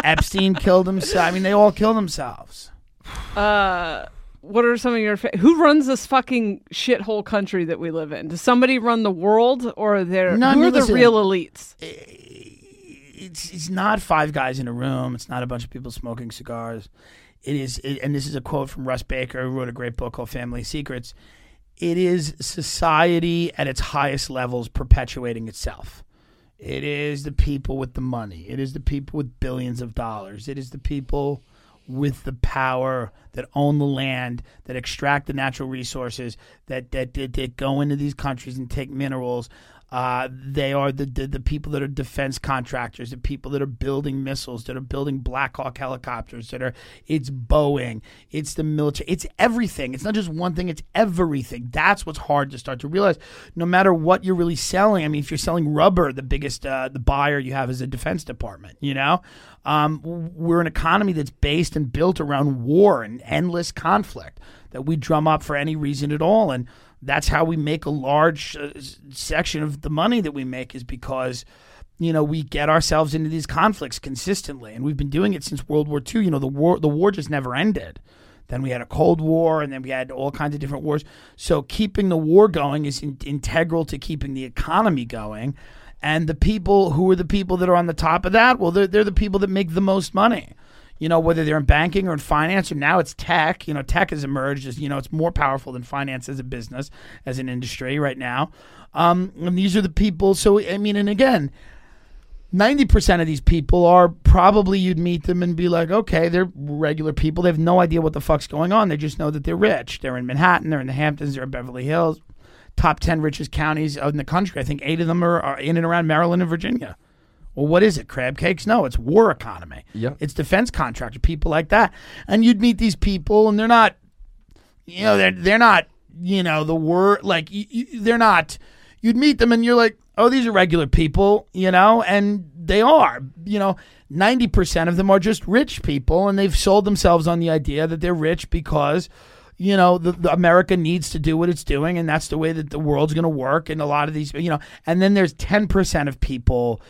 Epstein killed himself. I mean, they all killed themselves. Uh, what are some of your fa- who runs this fucking shithole country that we live in? Does somebody run the world, or are there No, I who mean, are the listen. real elites? Eh, it's it's not five guys in a room. It's not a bunch of people smoking cigars. It is, it, and this is a quote from Russ Baker, who wrote a great book called Family Secrets. It is society at its highest levels perpetuating itself. It is the people with the money. It is the people with billions of dollars. It is the people with the power that own the land, that extract the natural resources, that that that, that go into these countries and take minerals. Uh, they are the, the the people that are defense contractors, the people that are building missiles, that are building Black Hawk helicopters, that are it's Boeing, it's the military, it's everything. It's not just one thing; it's everything. That's what's hard to start to realize. No matter what you're really selling, I mean, if you're selling rubber, the biggest uh, the buyer you have is the Defense Department. You know, um, we're an economy that's based and built around war and endless conflict that we drum up for any reason at all, and that's how we make a large uh, section of the money that we make is because you know we get ourselves into these conflicts consistently. And we've been doing it since World War II you know the war the war just never ended. Then we had a cold war and then we had all kinds of different wars. So keeping the war going is in- integral to keeping the economy going. And the people who are the people that are on the top of that well they're, they're the people that make the most money you know, whether they're in banking or in finance, or now it's tech. You know, tech has emerged as you know, it's more powerful than finance as a business, as an industry right now. Um, and these are the people. So I mean, and again, ninety percent of these people are probably you'd meet them and be like, okay, they're regular people. They have no idea what the fuck's going on. They just know that they're rich. They're in Manhattan. They're in the Hamptons. They're in Beverly Hills. Top ten richest counties in the country. I think eight of them are, are in and around Maryland and Virginia. Well, what is it? Crab cakes? No, it's war economy. Yep. It's defense contractor, people like that. And you'd meet these people, and they're not, you know, they're they're not, you know, the word like you, you, they're not. You'd meet them, and you're like, oh, these are regular people, you know, and they are, you know. 90% of them are just rich people, and they've sold themselves on the idea that they're rich because you know, the, the America needs to do what it's doing, and that's the way that the world's going to work. And a lot of these, you know, and then there's 10% of people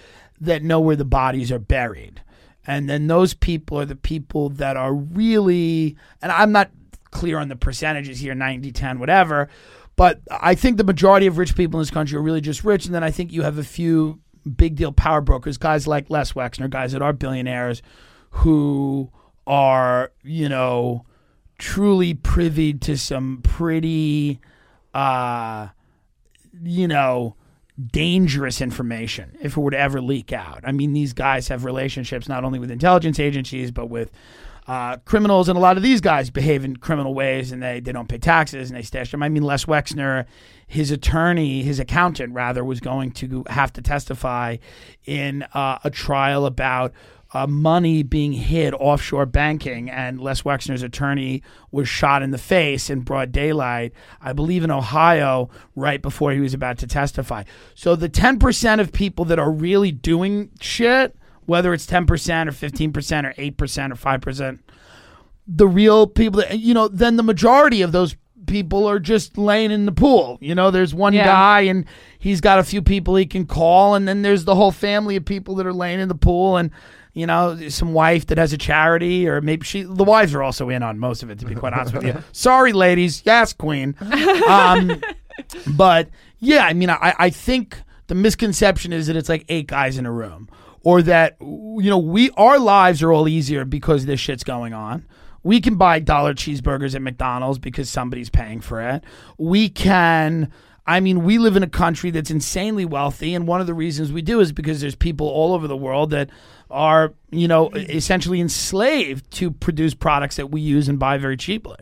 that know where the bodies are buried. And then those people are the people that are really, and I'm not clear on the percentages here 90, 10, whatever, but I think the majority of rich people in this country are really just rich. And then I think you have a few big deal power brokers, guys like Les Wexner, guys that are billionaires who are, you know, truly privy to some pretty, uh, you know, dangerous information if it to ever leak out. I mean, these guys have relationships not only with intelligence agencies, but with uh, criminals. And a lot of these guys behave in criminal ways and they, they don't pay taxes and they stash them. I mean, Les Wexner, his attorney, his accountant, rather, was going to have to testify in uh, a trial about uh, money being hid offshore banking, and Les Wexner's attorney was shot in the face in broad daylight, I believe in Ohio, right before he was about to testify. So the 10% of people that are really doing shit, whether it's 10% or 15% or 8% or 5%, the real people that, you know, then the majority of those people are just laying in the pool. You know, there's one Yeah. guy and he's got a few people he can call, and then there's the whole family of people that are laying in the pool and you know, some wife that has a charity, or maybe she. The wives are also in on most of it, to be quite honest with you. [LAUGHS] Sorry, ladies. Yes, queen. Um, but yeah, I mean, I, I think the misconception is that it's like eight guys in a room, or that you know, we our lives are all easier because this shit's going on. We can buy dollar cheeseburgers at McDonald's because somebody's paying for it. We can. I mean, we live in a country that's insanely wealthy, and one of the reasons we do is because there's people all over the world that are, you know, essentially enslaved to produce products that we use and buy very cheaply.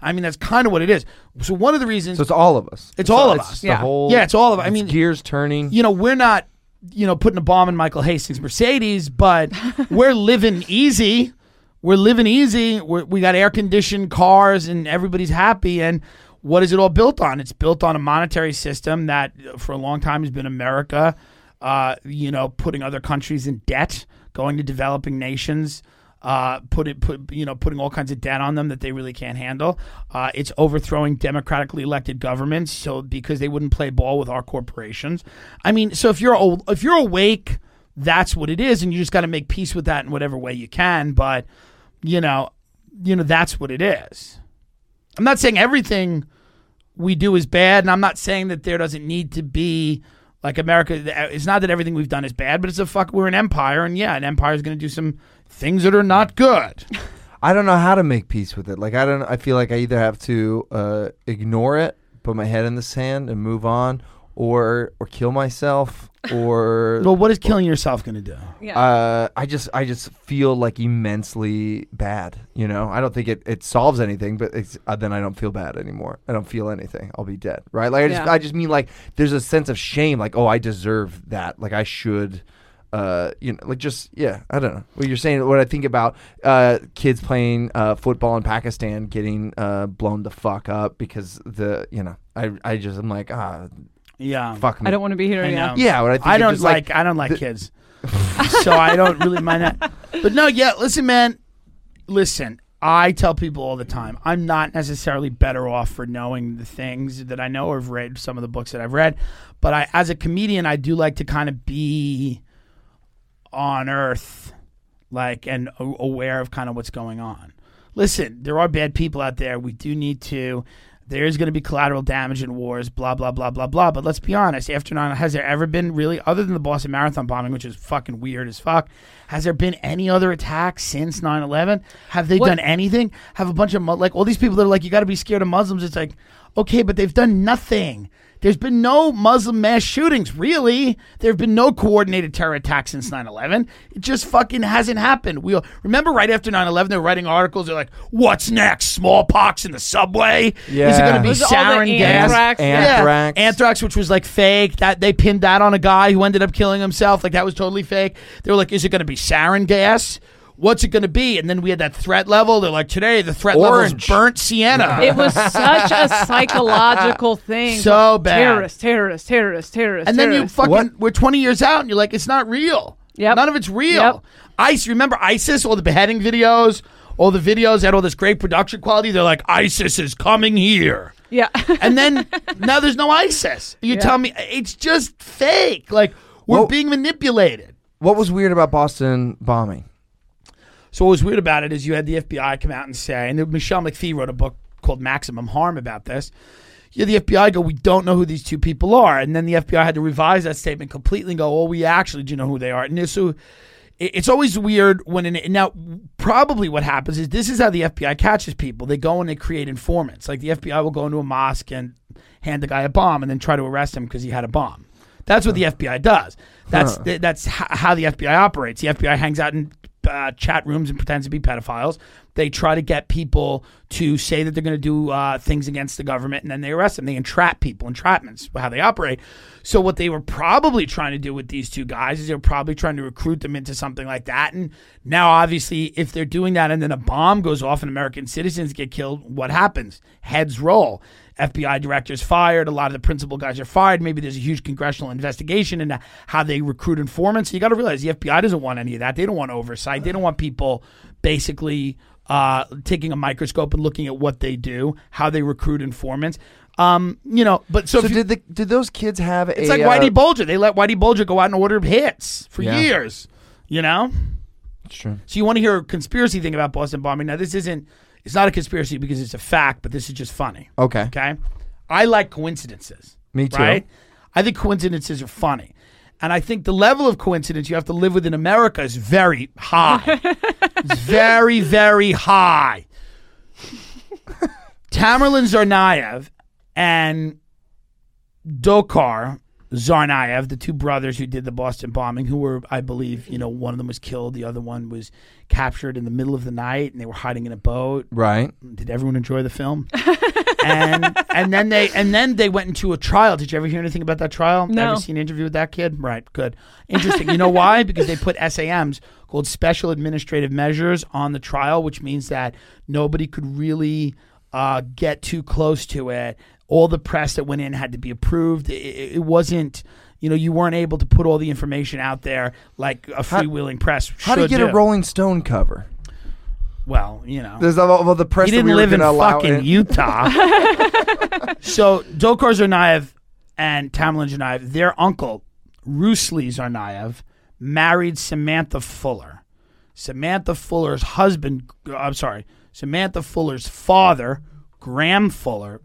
I mean, that's kind of what it is. So one of the reasons, So it's all of us. It's all of it's us. The Yeah. whole, Yeah, it's all of- us. I mean- gears turning. you know, we're not, you know, putting a bomb in Michael Hastings' Mercedes, but [LAUGHS] we're living easy. We're living easy. We're, we got air conditioned cars, and everybody's happy. And what is it all built on? It's built on a monetary system that, uh, for a long time, has been America. Uh, you know, putting other countries in debt, going to developing nations. Uh, put it, put you know, putting all kinds of debt on them that they really can't handle. Uh, it's overthrowing democratically elected governments, so because they wouldn't play ball with our corporations. I mean, so if you're o- if you're awake, that's what it is, and you just got to make peace with that in whatever way you can. But you know, you know, that's what it is. I'm not saying everything we do is bad, and I'm not saying that there doesn't need to be like America. It's not that everything we've done is bad, but it's a fuck. We're an empire, and yeah, an empire is going to do some things that are not good. [LAUGHS] I don't know how to make peace with it. Like I don't. I feel like I either have to uh, ignore it, put my head in the sand, and move on, or or kill myself or [LAUGHS] Well, what is killing yourself going to do? Yeah. uh, I just I just feel like immensely bad. You know, I don't think it, it solves anything, but it's, uh, then I don't feel bad anymore. I don't feel anything. I'll be dead, right? Like I just Yeah. I just mean like there's a sense of shame, like oh I deserve that, like I should. Uh, you know, like just yeah, I don't know what you're saying. What I think about uh, kids playing uh, football in Pakistan getting uh, blown the fuck up because the you know I I just I'm like ah Yeah. fuck me. I don't want to be here. I Yeah. know. yeah, what I think I of don't just, like, I don't like the- kids, [LAUGHS] so I don't really mind that. But no, yeah. Listen, man. Listen, I tell people all the time, I'm not necessarily better off for knowing the things that I know or have read some of the books that I've read, but I, as a comedian, I do like to kind of be on Earth, like and a- aware of kind of what's going on. Listen, there are bad people out there. We do need to. There is going to be collateral damage in wars, blah blah blah blah blah. But let's be honest. After nine, has there ever been really, other than the Boston Marathon bombing, which is fucking weird as fuck? Has there been any other attacks since 9-11? Have they What- done anything? Have a bunch of like all these people that are like, you got to be scared of Muslims. It's like, okay, but they've done nothing. There's been no Muslim mass shootings, really. There have been no coordinated terror attacks since 9 11. It just fucking hasn't happened. We remember right after 9 11, they were writing articles. They're like, what's next? Smallpox in the subway? Yeah. Is it going to be Was it all the sarin gas? anthrax? Anthrax. Yeah, anthrax, which was like fake. That they pinned that on a guy who ended up killing himself. Like that was totally fake. They were like, "Is it going to be sarin gas? What's it going to be?" And then we had that threat level. They're like, "Today the threat level is burnt sienna." It was such a [LAUGHS] psychological thing. So bad. Terrorist, terrorist, terrorist, terrorist. and then you fucking, what? we're 20 years out and you're like it's not real Yep. none of it's real Yep. ice remember isis all the beheading videos all the videos had all this great production quality they're like isis is coming here yeah. [LAUGHS] and then now there's no isis you Yeah. tell me it's just fake like we're Well- being manipulated What was weird about Boston bombing? So what was weird about it is you had the FBI come out and say, and Michelle McPhee wrote a book called Maximum Harm about this. Yeah, the FBI go, we don't know who these two people are, and then the FBI had to revise that statement completely and go, oh, we actually do know who they are. And so it's always weird when an, now probably what happens is this is how the FBI catches people. They go and they create informants. Like the FBI will go into a mosque and hand the guy a bomb and then try to arrest him because he had a bomb. That's what the FBI does. That's Huh. th- that's how the FBI operates. The FBI hangs out in uh, chat rooms and pretends to be pedophiles. They try to get people to say that they're going to do uh, things against the government, and then they arrest them. They entrap people. Entrapments how they operate. So what they were probably trying to do with these two guys is they were probably trying to recruit them into something like that. And now, obviously, if they're doing that, and then a bomb goes off and American citizens get killed, what happens? Heads roll. FBI directors fired. A lot of the principal guys are fired. Maybe there's a huge congressional investigation into how they recruit informants. You got to realize the FBI doesn't want any of that. They don't want oversight. They don't want people basically uh, taking a microscope and looking at what they do, how they recruit informants. Um, you know, but so, So you- did the did those kids have a it's a? like uh, Whitey Bulger. They let Whitey Bulger go out and order hits for Yeah. years. You know. It's true. So you want to hear a conspiracy thing about Boston bombing? Now this isn't. It's not a conspiracy because it's a fact, but this is just funny. Okay. Okay. I like coincidences. Me too. Right? I think coincidences are funny. And I think the level of coincidence you have to live with in America is very high. [LAUGHS] it's very, very high. [LAUGHS] Tamerlan Tsarnaev and Dzhokhar Tsarnaev, the two brothers who did the Boston bombing, who were, I believe, you know, one of them was killed, the other one was captured in the middle of the night, and they were hiding in a boat Right. did everyone enjoy the film? [LAUGHS] and and then they and then they went into a trial. Did you ever hear anything about that trial? No. Ever seen an interview with that kid? Right, good, interesting. you know why? [LAUGHS] Because they put SAMs called Special Administrative Measures on the trial, which means that nobody could really uh, get too close to it. All the press that went in had to be approved. It, it wasn't. You know, you weren't able to put all the information out there like a freewheeling press How do should get a. Rolling Stone cover? Well, you know, There's all, all the press. he that didn't we live in fucking in. Utah. [LAUGHS] so Dzhokhar Tsarnaev and Tamerlan Tsarnaev, their uncle, Rusli Tsarnaev, married Samantha Fuller. Samantha Fuller's husband, I'm sorry, Samantha Fuller's father, Graham Fuller,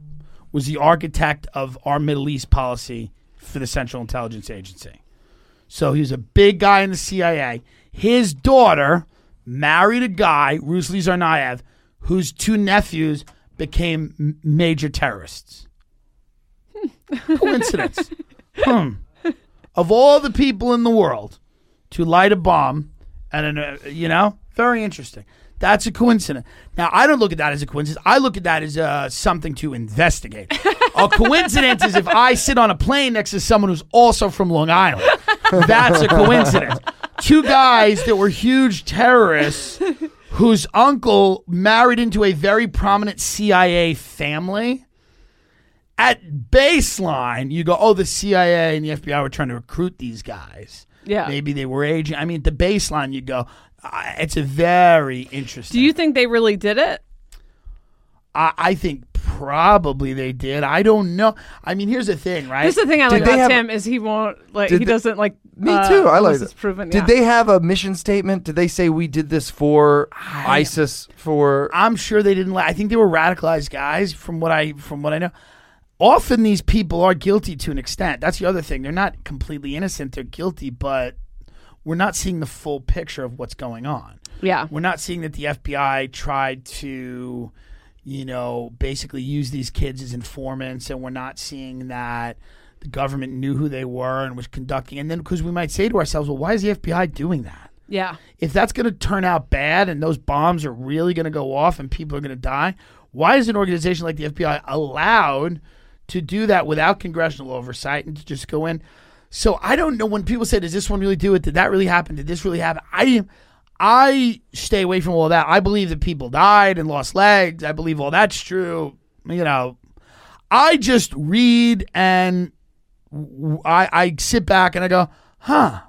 was the architect of our Middle East policy for the Central Intelligence Agency. So he was a big guy in the CIA. His daughter married a guy, Rusli Tsarnaev, whose two nephews became m- major terrorists. [LAUGHS] Coincidence. hmm, of all the people in the world to light a bomb and an, uh, you know, very interesting. That's a coincidence. Now, I don't look at that as a coincidence. I look at that as uh, something to investigate. a [LAUGHS] coincidence is if I sit on a plane next to someone who's also from Long Island. That's a coincidence. Two guys that were huge terrorists whose uncle married into a very prominent CIA family. At baseline, you go, oh, the CIA and the FBI were trying to recruit these guys. Yeah. Maybe they were aging. I mean, at the baseline, you go, uh, it's a very interesting. Do you think they really did it? I, I think probably they did. I don't know. I mean, here's the thing, right? This is the thing I like Did they about have- Tim is he won't like Did he they- doesn't like. Me uh, too. I like unless that. it's proven. Did yeah. they have a mission statement? Did they say we did this for ISIS? For I'm sure they didn't. la- I think they were radicalized guys, from what I from what I know. Often these people are guilty to an extent. That's the other thing. They're not completely innocent. They're guilty, but we're not seeing the full picture of what's going on. Yeah. We're not seeing that the FBI tried to, you know, basically use these kids as informants, and we're not seeing that the government knew who they were and was conducting. And then because we might say to ourselves, well, why is the FBI doing that? Yeah. if that's going to turn out bad and those bombs are really going to go off and people are going to die, why is an organization like the FBI allowed to do that without congressional oversight and to just go in? So I don't know when people say, "Does this one really do it? Did that really happen? Did this really happen?" I I stay away from all that. I believe that people died and lost legs. I believe all that's true. You know, I just read and I I sit back and I go, "Huh."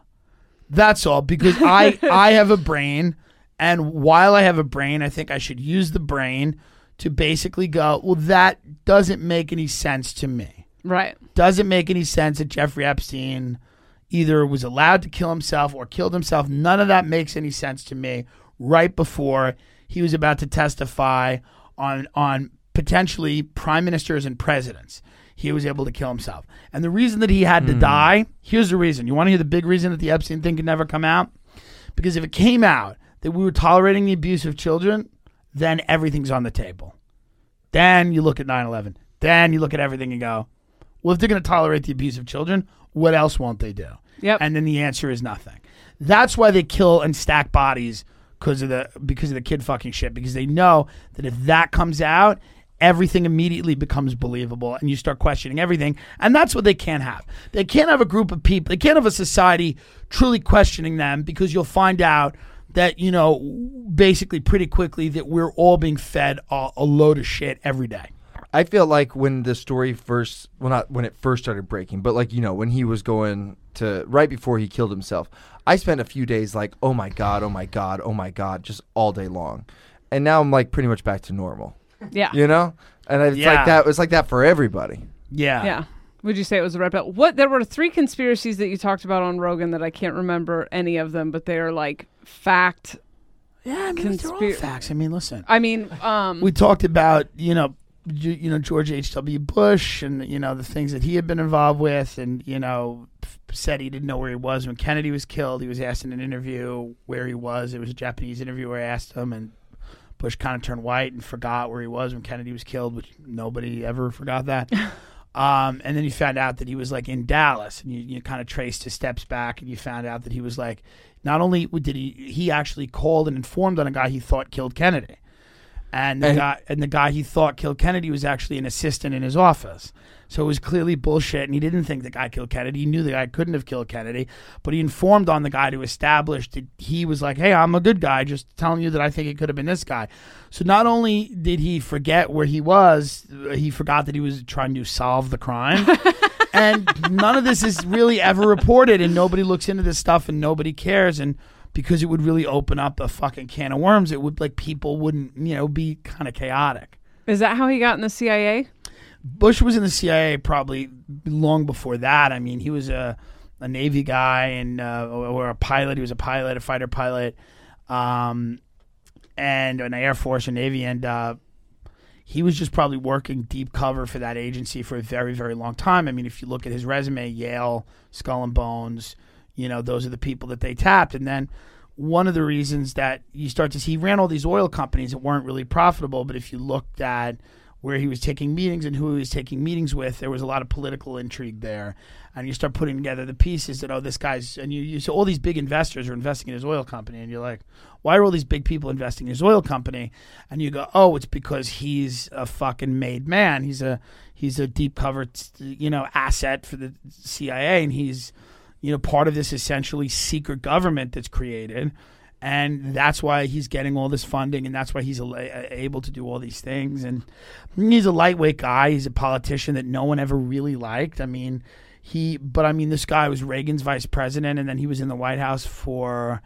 That's all because I [LAUGHS] I have a brain, and while I have a brain, I think I should use the brain to basically go. Well, that doesn't make any sense to me. Right. Doesn't make any sense that Jeffrey Epstein either was allowed to kill himself or killed himself. None of that makes any sense to me. Right before he was about to testify on on potentially prime ministers and presidents, he was able to kill himself. And the reason that he had to hmm. die, here's the reason. You want to hear the big reason that the Epstein thing could never come out? Because if it came out that we were tolerating the abuse of children, then everything's on the table. Then you look at 9 11. Then you look at everything and go, well, if they're going to tolerate the abuse of children, what else won't they do? Yep. And then the answer is nothing. That's why they kill and stack bodies because of the because of the kid fucking shit. Because they know that if that comes out, everything immediately becomes believable, and you start questioning everything. And that's what they can't have. They can't have a group of people. They can't have a society truly questioning them because you'll find out that you know basically pretty quickly that we're all being fed a, a load of shit every day. I feel like when the story first, well, not when it first started breaking, but like you know when he was going to right before he killed himself, I spent a few days like, oh my god, oh my god, oh my god, just all day long, and now I'm like pretty much back to normal, Yeah. you know, and it's Yeah. like that. It's like that for everybody. Yeah. Yeah. Would you say it was a red pill? What there were three conspiracies that you talked about on Rogan that I can't remember any of them, but they are like fact. Yeah, I mean, they're all facts. I mean, listen, I mean, um, we talked about you know, you, you know George H. W. Bush and you know the things that he had been involved with, and you know said he didn't know where he was when Kennedy was killed. He was asked in an interview where he was. It was a Japanese interview where I asked him, and Bush kind of turned white and forgot where he was when Kennedy was killed, which nobody ever forgot that. [LAUGHS] Um, and then you found out that he was like in Dallas, and you, you kind of traced his steps back, and you found out that he was like, not only did he he actually called and informed on a guy he thought killed Kennedy, and the And- guy and the guy he thought killed Kennedy was actually an assistant in his office. So it was clearly bullshit, and he didn't think the guy killed Kennedy. He knew the guy couldn't have killed Kennedy, but he informed on the guy to establish that he was like, "Hey, I'm a good guy, just telling you that I think it could have been this guy." So not only did he forget where he was, he forgot that he was trying to solve the crime. [LAUGHS] and none of this is really ever reported, and nobody looks into this stuff, and nobody cares, and because it would really open up a fucking can of worms, it would like people wouldn't, you know, be kind of chaotic. is that how he got in the CIA? Bush was in the CIA probably long before that. I mean, he was a a Navy guy and uh, or a pilot. He was a pilot, a fighter pilot, um, and an Air Force or Navy, and uh, he was just probably working deep cover for that agency for a very, very long time. I mean, if you look at his resume, Yale, Skull and Bones, you know, those are the people that they tapped, and then. One of the reasons that you start to see he ran all these oil companies that weren't really profitable, but if you looked at where he was taking meetings and who he was taking meetings with. There was a lot of political intrigue there, and you start putting together the pieces that oh, this guy's and you, you so all these big investors are investing in his oil company, and you're like, why are all these big people investing in his oil company? And you go, oh, it's because he's a fucking made man. He's a he's a deep covered you know asset for the CIA, and he's you know part of this essentially secret government that's created. And that's why he's getting all this funding and that's why he's able to do all these things. And he's a lightweight guy. He's a politician that no one ever really liked. I mean he but i mean this guy was reagan's vice president and then he was in the white house for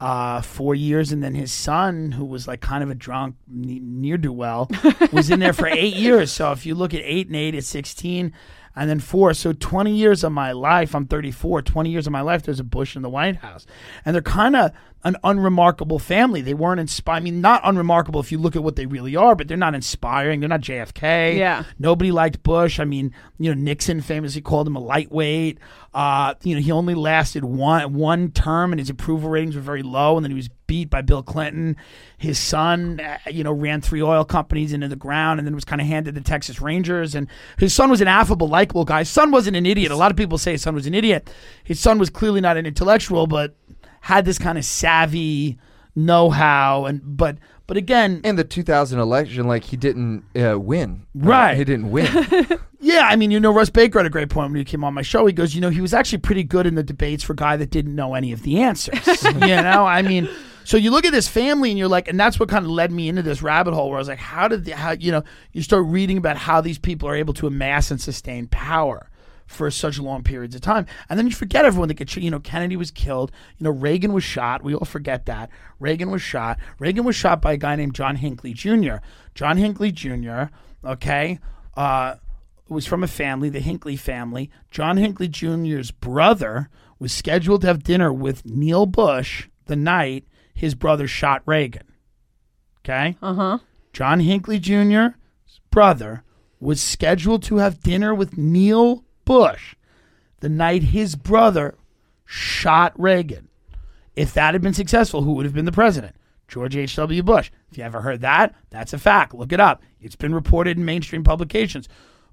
uh, four years, and then his son, who was like kind of a drunk near do well, [LAUGHS] was in there for eight years. So if you look at eight and eight, it's sixteen, and then four. So twenty years of my life, I'm 34. Twenty years of my life, there's a Bush in the White House, and they're kind of an unremarkable family. They weren't inspired. I mean, not unremarkable if you look at what they really are, but they're not inspiring. They're not JFK. Yeah. Nobody liked Bush. I mean, you know, Nixon famously called him a lightweight. Uh, you know, he only lasted one one term, and his approval ratings were very low. And then he was beat by Bill Clinton. His son, uh, you know, ran three oil companies into the ground, and then was kind of handed the Texas Rangers. And his son was an affable, likable guy. His son wasn't an idiot. A lot of people say his son was an idiot. His son was clearly not an intellectual, but had this kind of savvy know-how and but but again In the 2000 election, like he didn't uh, win. Uh, Right. he didn't win. [LAUGHS] yeah i mean you know russ baker had a great point when he came on my show he goes you know he was actually pretty good in the debates for a guy that didn't know any of the answers [LAUGHS] you know i mean so you look at this family and you're like and that's what kind of led me into this rabbit hole where i was like how did the, how you know you start reading about how these people are able to amass and sustain power for such long periods of time. And then you forget everyone that gets, you know, Kennedy was killed. You know, Reagan was shot. We all forget that. Reagan was shot. Reagan was shot by a guy named John Hinckley Jr. John Hinckley Jr., okay, uh, was from a family, the Hinckley family. John Hinckley Jr.'s brother was scheduled to have dinner with Neil Bush the night his brother shot Reagan. Okay? Uh huh. John Hinckley Jr.'s brother was scheduled to have dinner with Neil Bush the night his brother shot Reagan. If that had been successful, who would have been the president? George H.W. Bush. If you ever heard that, that's a fact. Look it up. It's been reported in mainstream publications.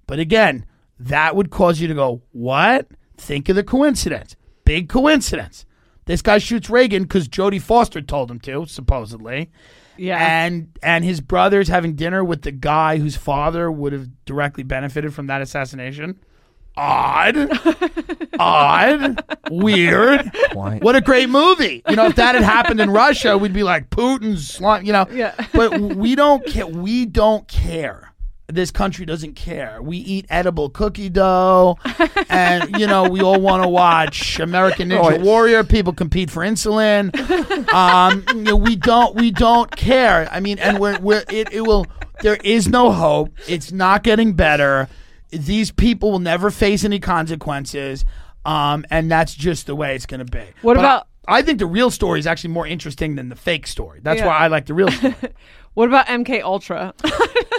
But again, that would cause you to go, what? Think of the coincidence. Big coincidence. This guy shoots Reagan because Jodie Foster told him to, supposedly Yeah. and and his brother's having dinner with the guy whose father would have directly benefited from that assassination. Odd, [LAUGHS] odd, weird. Why? What a great movie! You know, if that had happened in Russia, we'd be like Putin's slime. You know, Yeah. but we don't care. We don't care. This country doesn't care. We eat edible cookie dough, and you know we all want to watch American Ninja Oh, Warrior. People compete for insulin. Um, you know, we don't. We don't care. I mean, and we're, we're it, it will. There is no hope. It's not getting better. These people will never face any consequences, um, and that's just the way it's going to be. What But about- I, I think the real story is actually more interesting than the fake story. That's Yeah. why I like the real story. [LAUGHS] what about MK Ultra? [LAUGHS]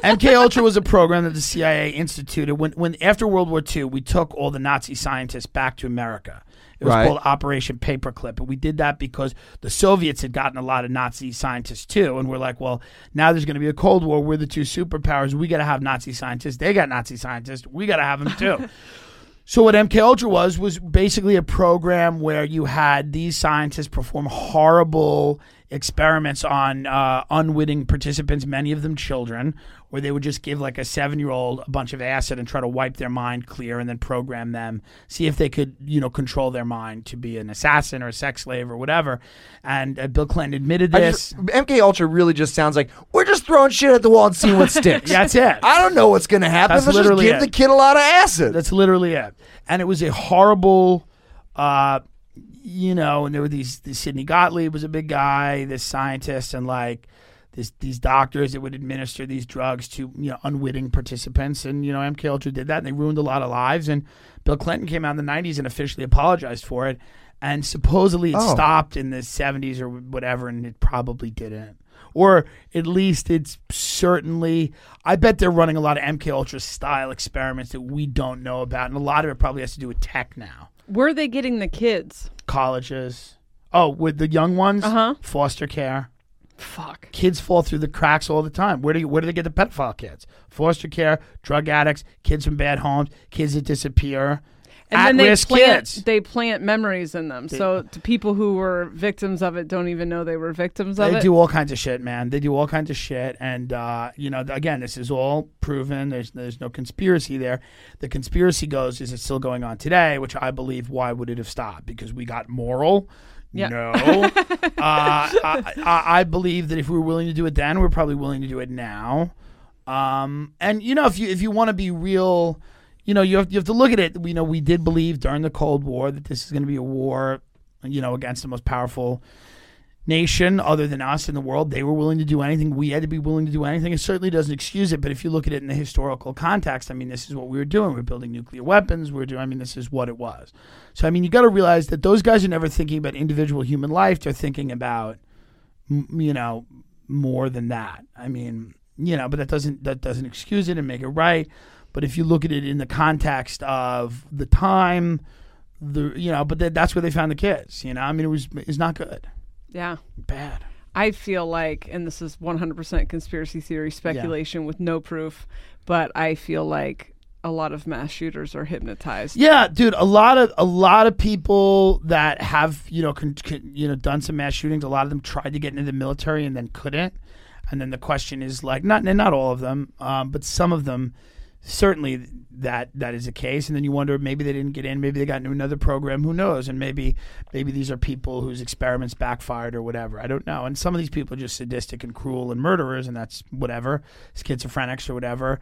MK Ultra was a program that the CIA instituted when, when after World War II, we took all the Nazi scientists back to America. It was Right. called Operation Paperclip, and we did that because the Soviets had gotten a lot of Nazi scientists too, and we're like, well, now there's going to be a Cold War. We're the two superpowers. We got to have Nazi scientists. They got Nazi scientists. We got to have them too. [LAUGHS] So what MK Ultra was was basically a program where you had these scientists perform horrible experiments on uh, unwitting participants, many of them children, where they would just give like a seven-year-old a bunch of acid and try to wipe their mind clear, and then program them, see if they could, you know, control their mind to be an assassin or a sex slave or whatever. And uh, Bill Clinton admitted this. just- MK Ultra really just sounds like we're just throwing shit at the wall and seeing what [LAUGHS] sticks. That's it. I don't know what's gonna happen. That's Let's just give it. the kid a lot of acid. That's literally it. And it was a horrible, uh, you know, and there were these, this Sidney Gottlieb was a big guy, this scientist, and like this, these doctors that would administer these drugs to, you know, unwitting participants. And, you know, MK Ultra did that and they ruined a lot of lives. And Bill Clinton came out in the 90s and officially apologized for it. And supposedly it Oh. stopped in the 70s or whatever, and it probably didn't. Or at least it's certainly. I bet they're running a lot of MK Ultra style experiments that we don't know about, and a lot of it probably has to do with tech now. Where are they getting the kids? Colleges. Oh, with the young ones, Uh-huh. foster care. Fuck. Kids fall through the cracks all the time. Where do you, where do they get the pedophile kids? Foster care, drug addicts, kids from bad homes, kids that disappear. And then they plant kids. they plant memories in them. So to people who were victims of it don't even know they were victims of They it. They do all kinds of shit, man. They do all kinds of shit, and uh, you know, again, this is all proven. There's there's no conspiracy there. The conspiracy goes: is it still going on today? Which I believe. Why would it have stopped? Because we got moral. Yeah. No, [LAUGHS] uh, I, I, I believe that if we were willing to do it then, we're probably willing to do it now. Um, and you know, if you if you want to be real, you know, you have you have to look at it. You know, we did believe during the Cold War that this is going to be a war, you know, against the most powerful nation other than us in the world. They were willing to do anything. We had to be willing to do anything. It certainly doesn't excuse it, but if you look at it in the historical context, I mean, this is what we were doing. We are building nuclear weapons. We are doing. I mean, this is what it was. So I mean, you got to realize that those guys are never thinking about individual human life. They're thinking about, you know, more than that. I mean, you know, but that doesn't that doesn't excuse it and make it right. But if you look at it in the context of the time, the you know, but that, that's where they found the kids. You know, I mean, it was it's not good, yeah. bad. I feel like, and this is 100% conspiracy theory speculation with no proof, but I feel like a lot of mass shooters are hypnotized. Yeah, dude, a lot of a lot of people that have you know con, con, you know done some mass shootings. A lot of them tried to get into the military and then couldn't. And then the question is like not not all of them, um, but some of them certainly that that is the case. And then you wonder maybe they didn't get in, maybe they got into another program. Who knows? And maybe maybe these are people whose experiments backfired or whatever. I don't know. And some of these people are just sadistic and cruel and murderers, and that's whatever schizophrenics or whatever.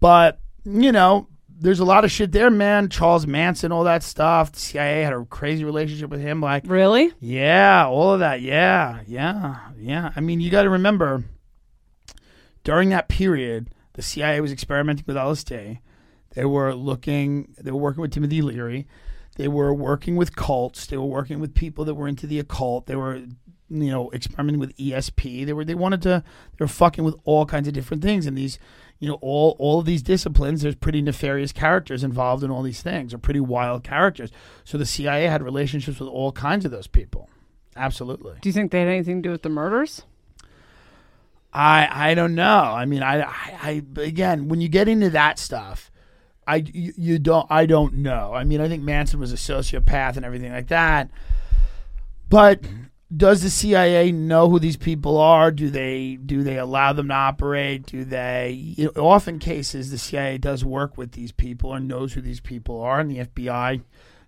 But you know, there's a lot of shit there, man. Charles Manson, all that stuff. The CIA had a crazy relationship with him. Like, Really? yeah, all of that. Yeah, yeah, yeah. I mean, you got to remember during that period, the CIA was experimenting with LSD. They were looking, they were working with Timothy Leary. They were working with cults. They were working with people that were into the occult. They were, you know, experimenting with ESP. They were, they wanted to, they were fucking with all kinds of different things. And these, you know, all all of these disciplines, there's pretty nefarious characters involved in all these things, or pretty wild characters. So the CIA had relationships with all kinds of those people. Absolutely. Do you think they had anything to do with the murders? I I don't know. I mean, I, I, I again, when you get into that stuff, I you, you don't I don't know. I mean, I think Manson was a sociopath and everything like that. But does the CIA know who these people are? Do they do they allow them to operate? Do they? You know, often cases, the CIA does work with these people and knows who these people are, and the FBI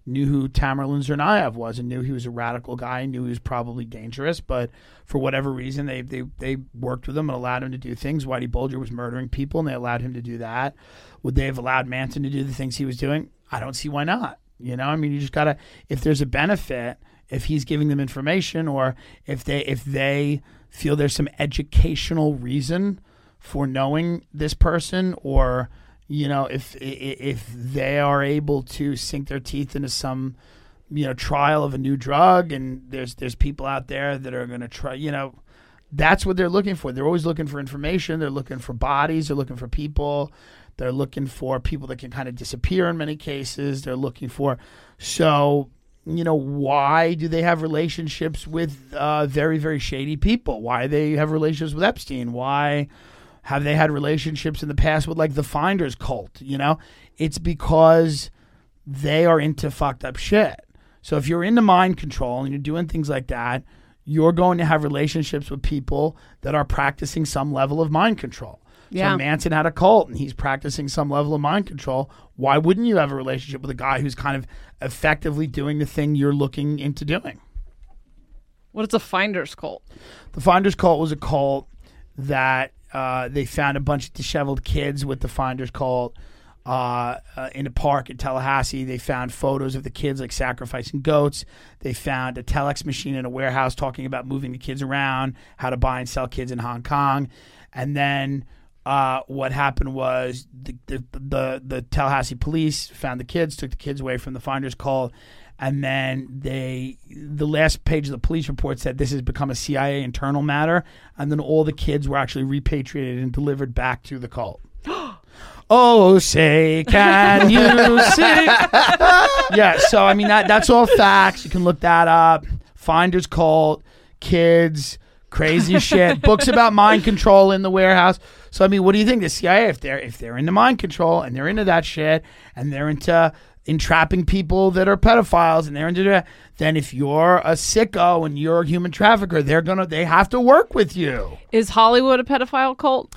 knew who Tamerlan Tsarnaev was and knew he was a radical guy knew he was probably dangerous. But for whatever reason, they they they worked with him and allowed him to do things. Whitey Bulger was murdering people, and they allowed him to do that. Would they have allowed Manson to do the things he was doing? I don't see why not. You know, I mean, you just gotta if there's a benefit, if he's giving them information, or if they if they feel there's some educational reason for knowing this person, or you know, if if they are able to sink their teeth into some you know trial of a new drug, and there's there's people out there that are going to try, you know. That's what they're looking for. They're always looking for information. They're looking for bodies. They're looking for people. They're looking for people that can kind of disappear in many cases. They're looking for so you know why do they have relationships with uh, very very shady people? Why they have relationships with Epstein? Why have they had relationships in the past with like the Finders cult? You know, it's because they are into fucked up shit. So if you're into mind control and you're doing things like that, you're going to have relationships with people that are practicing some level of mind control. Yeah. So Manson had a cult and he's practicing some level of mind control. Why wouldn't you have a relationship with a guy who's kind of effectively doing the thing you're looking into doing? What is a finder's cult? The Finders cult was a cult that uh, they found a bunch of disheveled kids with the Finders cult uh, uh, in a park in Tallahassee. They found photos of the kids like sacrificing goats. They found a telex machine in a warehouse talking about moving the kids around, how to buy and sell kids in Hong Kong, and then. Uh, what happened was the, the the the Tallahassee police found the kids, took the kids away from the Finders call, and then they the last page of the police report said this has become a CIA internal matter, and then all the kids were actually repatriated and delivered back to the cult. [GASPS] oh, say can you sing? [LAUGHS] yeah, so I mean that that's all facts. You can look that up. Finders cult, kids, crazy shit. [LAUGHS] Books about mind control in the warehouse. So I mean, what do you think? The CIA, if they're if they're into mind control and they're into that shit and they're into entrapping people that are pedophiles and they're into that, then if you're a sicko and you're a human trafficker, they're gonna they have to work with you. Is Hollywood a pedophile cult?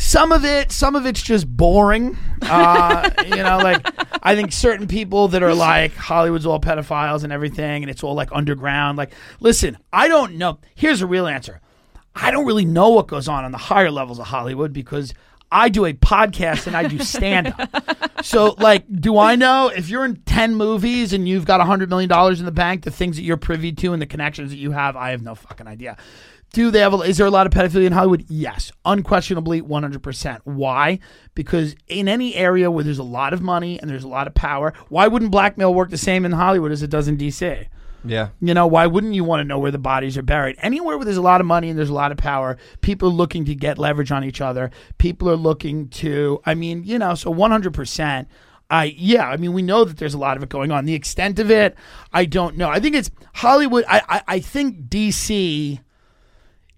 Some of it, some of it's just boring. Uh, [LAUGHS] you know, like I think certain people that are like Hollywood's all pedophiles and everything, and it's all like underground. Like, listen, I don't know. Here's a real answer. I don't really know what goes on on the higher levels of Hollywood because I do a podcast and I do stand up. [LAUGHS] so, like, do I know if you're in 10 movies and you've got $100 million in the bank, the things that you're privy to and the connections that you have? I have no fucking idea. Do they have? A, is there a lot of pedophilia in Hollywood? Yes, unquestionably, one hundred percent. Why? Because in any area where there's a lot of money and there's a lot of power, why wouldn't blackmail work the same in Hollywood as it does in DC? Yeah. You know, why wouldn't you want to know where the bodies are buried? Anywhere where there's a lot of money and there's a lot of power, people are looking to get leverage on each other. People are looking to, I mean, you know, so 100%. I yeah, I mean we know that there's a lot of it going on. The extent of it, I don't know. I think it's Hollywood. I I, I think DC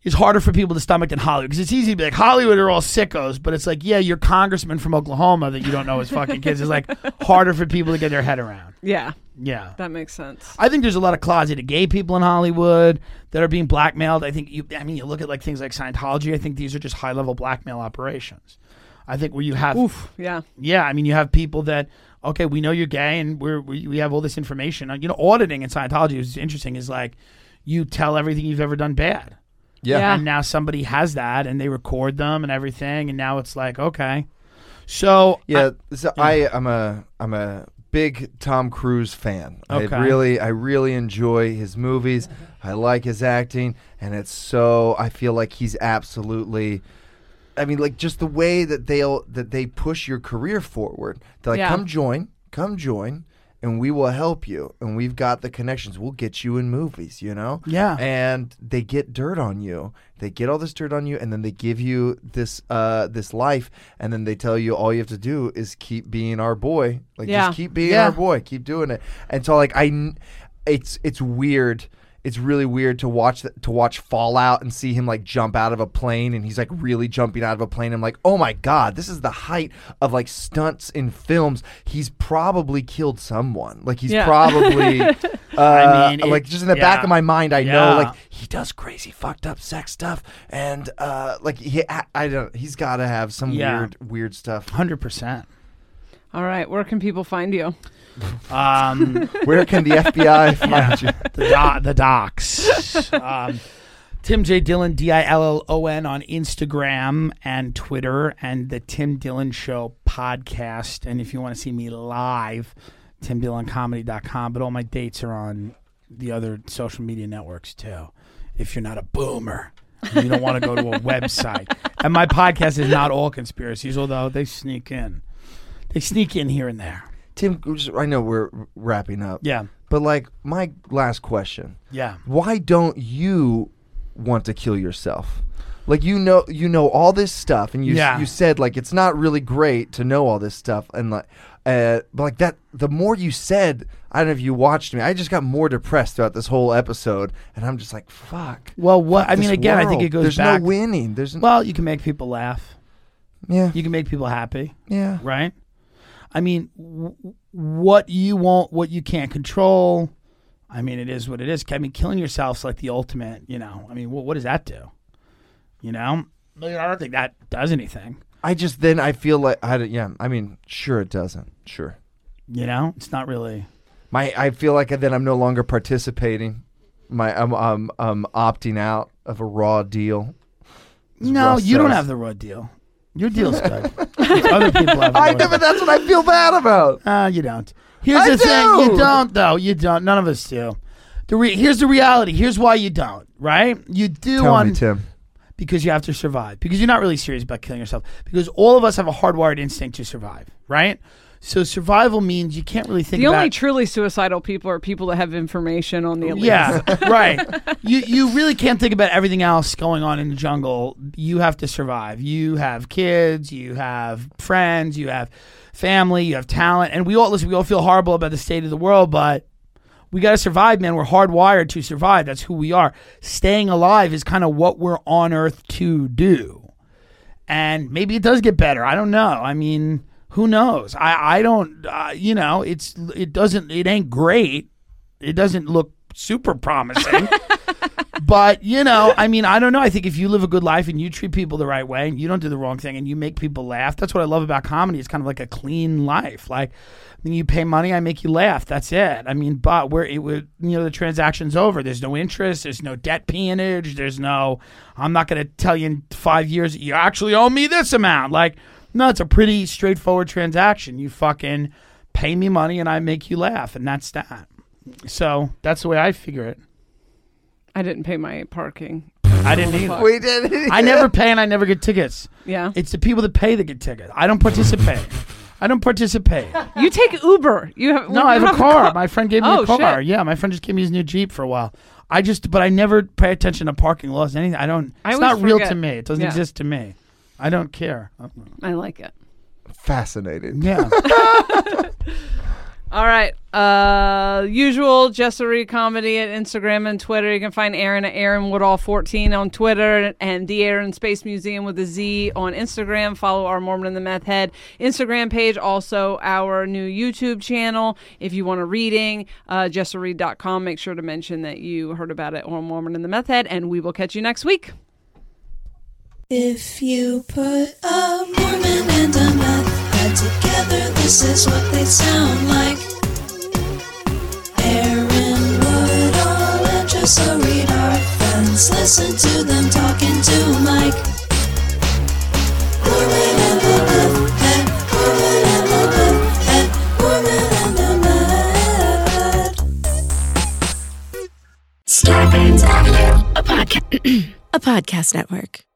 is harder for people to stomach than Hollywood because it's easy to be like Hollywood are all sickos, but it's like yeah, your congressman from Oklahoma that you don't know his fucking kids is like harder for people to get their head around. Yeah, Yeah, that makes sense. I think there's a lot of closeted gay people in Hollywood that are being blackmailed. I think you, I mean, you look at like things like Scientology. I think these are just high level blackmail operations. I think where you have, Oof. Yeah. yeah, I mean, you have people that, okay, we know you're gay and we're, we, we have all this information. You know, auditing in Scientology is interesting. Is like you tell everything you've ever done bad, Yeah. Yeah. and now somebody has that and they record them and everything, and now it's like okay, so Yeah, so I I'm a I'm a big Tom Cruise fan. Okay. I really I really enjoy his movies. I like his acting, and it's so I feel like he's absolutely. I mean, like just the way that they'll that they push your career forward. They're like, Yeah. come join, come join, and we will help you. And we've got the connections. We'll get you in movies. You know. Yeah. And they get dirt on you. They get all this dirt on you, and then they give you this uh this life, and then they tell you all you have to do is keep being our boy. Like Yeah. just keep being Yeah. our boy. Keep doing it. And so like I, it's it's weird. It's really weird to watch th- to watch Fallout and see him like jump out of a plane and he's like really jumping out of a plane. I'm like, oh my god, this is the height of like stunts in films. He's probably killed someone. Like he's Yeah. probably, [LAUGHS] uh, I mean, like just in the back of my mind, I Yeah. know like he does crazy fucked up sex stuff and uh like he I, I don't he's got to have some Yeah. weird weird stuff. hundred percent. All right. Where can people find you? Um, [LAUGHS] Where can the FBI [LAUGHS] find you? the, do- the docs. Um, Tim J. Dillon, D I L L O N, on Instagram and Twitter, and the Tim Dillon Show podcast. And if you want to see me live, timdilloncomedy.com. But all my dates are on the other social media networks too. If you're not a boomer, and you don't want to go to a [LAUGHS] website. And my podcast is not all conspiracies, although they sneak in. They sneak in here and there. Tim, I know we're wrapping up. Yeah. But like my last question. Yeah. Why don't you want to kill yourself? Like you know you know all this stuff and you Yeah. you said like it's not really great to know all this stuff and like uh but like that the more you said I don't know if you watched me I just got more depressed throughout this whole episode and I'm just like fuck. Well, what I mean, again, I think it goes There's back. no winning. There's n- Well, you can make people laugh. yeah. You can make people happy, Yeah. right? I mean, w- what you won't, what you can't control. I mean, it is what it is. I mean, killing yourself's like the ultimate. You know, I mean, what, what does that do? You know, I, don't think that does anything. I just then I feel like I yeah, I mean, sure it doesn't. Sure. You know, it's not really. My I feel like then I'm no longer participating. My I'm I'm, I'm opting out of a raw deal. As No, Russ you don't have the raw deal. Your deal's good. [LAUGHS] Other people have. I know, but that's what I feel bad about. Uh, you don't. Here's I the thing. You don't, though. You don't. None of us do. The re- here's the reality. Here's why you don't. Right? You do Tell on me, Tim. because you have to survive. Because you're not really serious about killing yourself. Because all of us have a hardwired instinct to survive. Right? So survival means you can't really think about The only truly suicidal people are people that have information on the elites. yeah, [LAUGHS] right. [LAUGHS] You you really can't think about everything else going on in the jungle. You have to survive. You have kids. You have friends. You have family. You have talent. And we all listen. We all feel horrible about the state of the world, but we got to survive, man. We're hardwired to survive. That's who we are. Staying alive is kind of what we're on earth to do. And maybe it does get better. I don't know. I mean, who knows? I, I don't, uh, you know, it's, it doesn't, it ain't great. It doesn't look super promising. [LAUGHS] but you know, I mean, I don't know. I think if you live a good life and you treat people the right way and you don't do the wrong thing and you make people laugh, that's what I love about comedy. It's kind of like a clean life. Like, when you pay money, I make you laugh. That's it. I mean, but where it would, you know, the transaction's over. There's no interest. There's no debt peonage. There's no. I'm not going to tell you in five years you actually owe me this amount. Like, no, it's a pretty straightforward transaction. You fucking pay me money and I make you laugh, and that's that. So that's the way I figure it. I didn't pay my parking. I didn't either. We did. I never pay and I never get tickets. Yeah. It's the people that pay that get tickets. I don't participate. I don't participate. You take Uber. You have No, you I have a car. My friend gave me Oh, a car. shit. Yeah, my friend just gave me his new Jeep for a while. I just, but I never pay attention to parking laws. Anything. I don't. I it's not always real forget. to me. It doesn't Yeah. exist to me. I don't care. I like it. Fascinating. Yeah. [LAUGHS] All right. Uh, usual Jessery comedy at Instagram and Twitter. You can find Aaron at Aaron Woodall 14 on Twitter and the Aaron Space Museum with a Z on Instagram. Follow our Mormon and the Meth Head Instagram page. Also, our new YouTube channel. If you want a reading, uh, jessereed.com. Make sure to mention that you heard about it on Mormon and the Meth Head, and we will catch you next week. If you put a Mormon and a meth head together, this is what they sound like. Aaron Woodall and Jessa Reed are friends. Listen to them talking to Mike. Mormon and the meth head, Mormon and the meth head, Mormon and the meth head. Starburns Audio, a podcast, [CLEARS THROAT] a podcast network.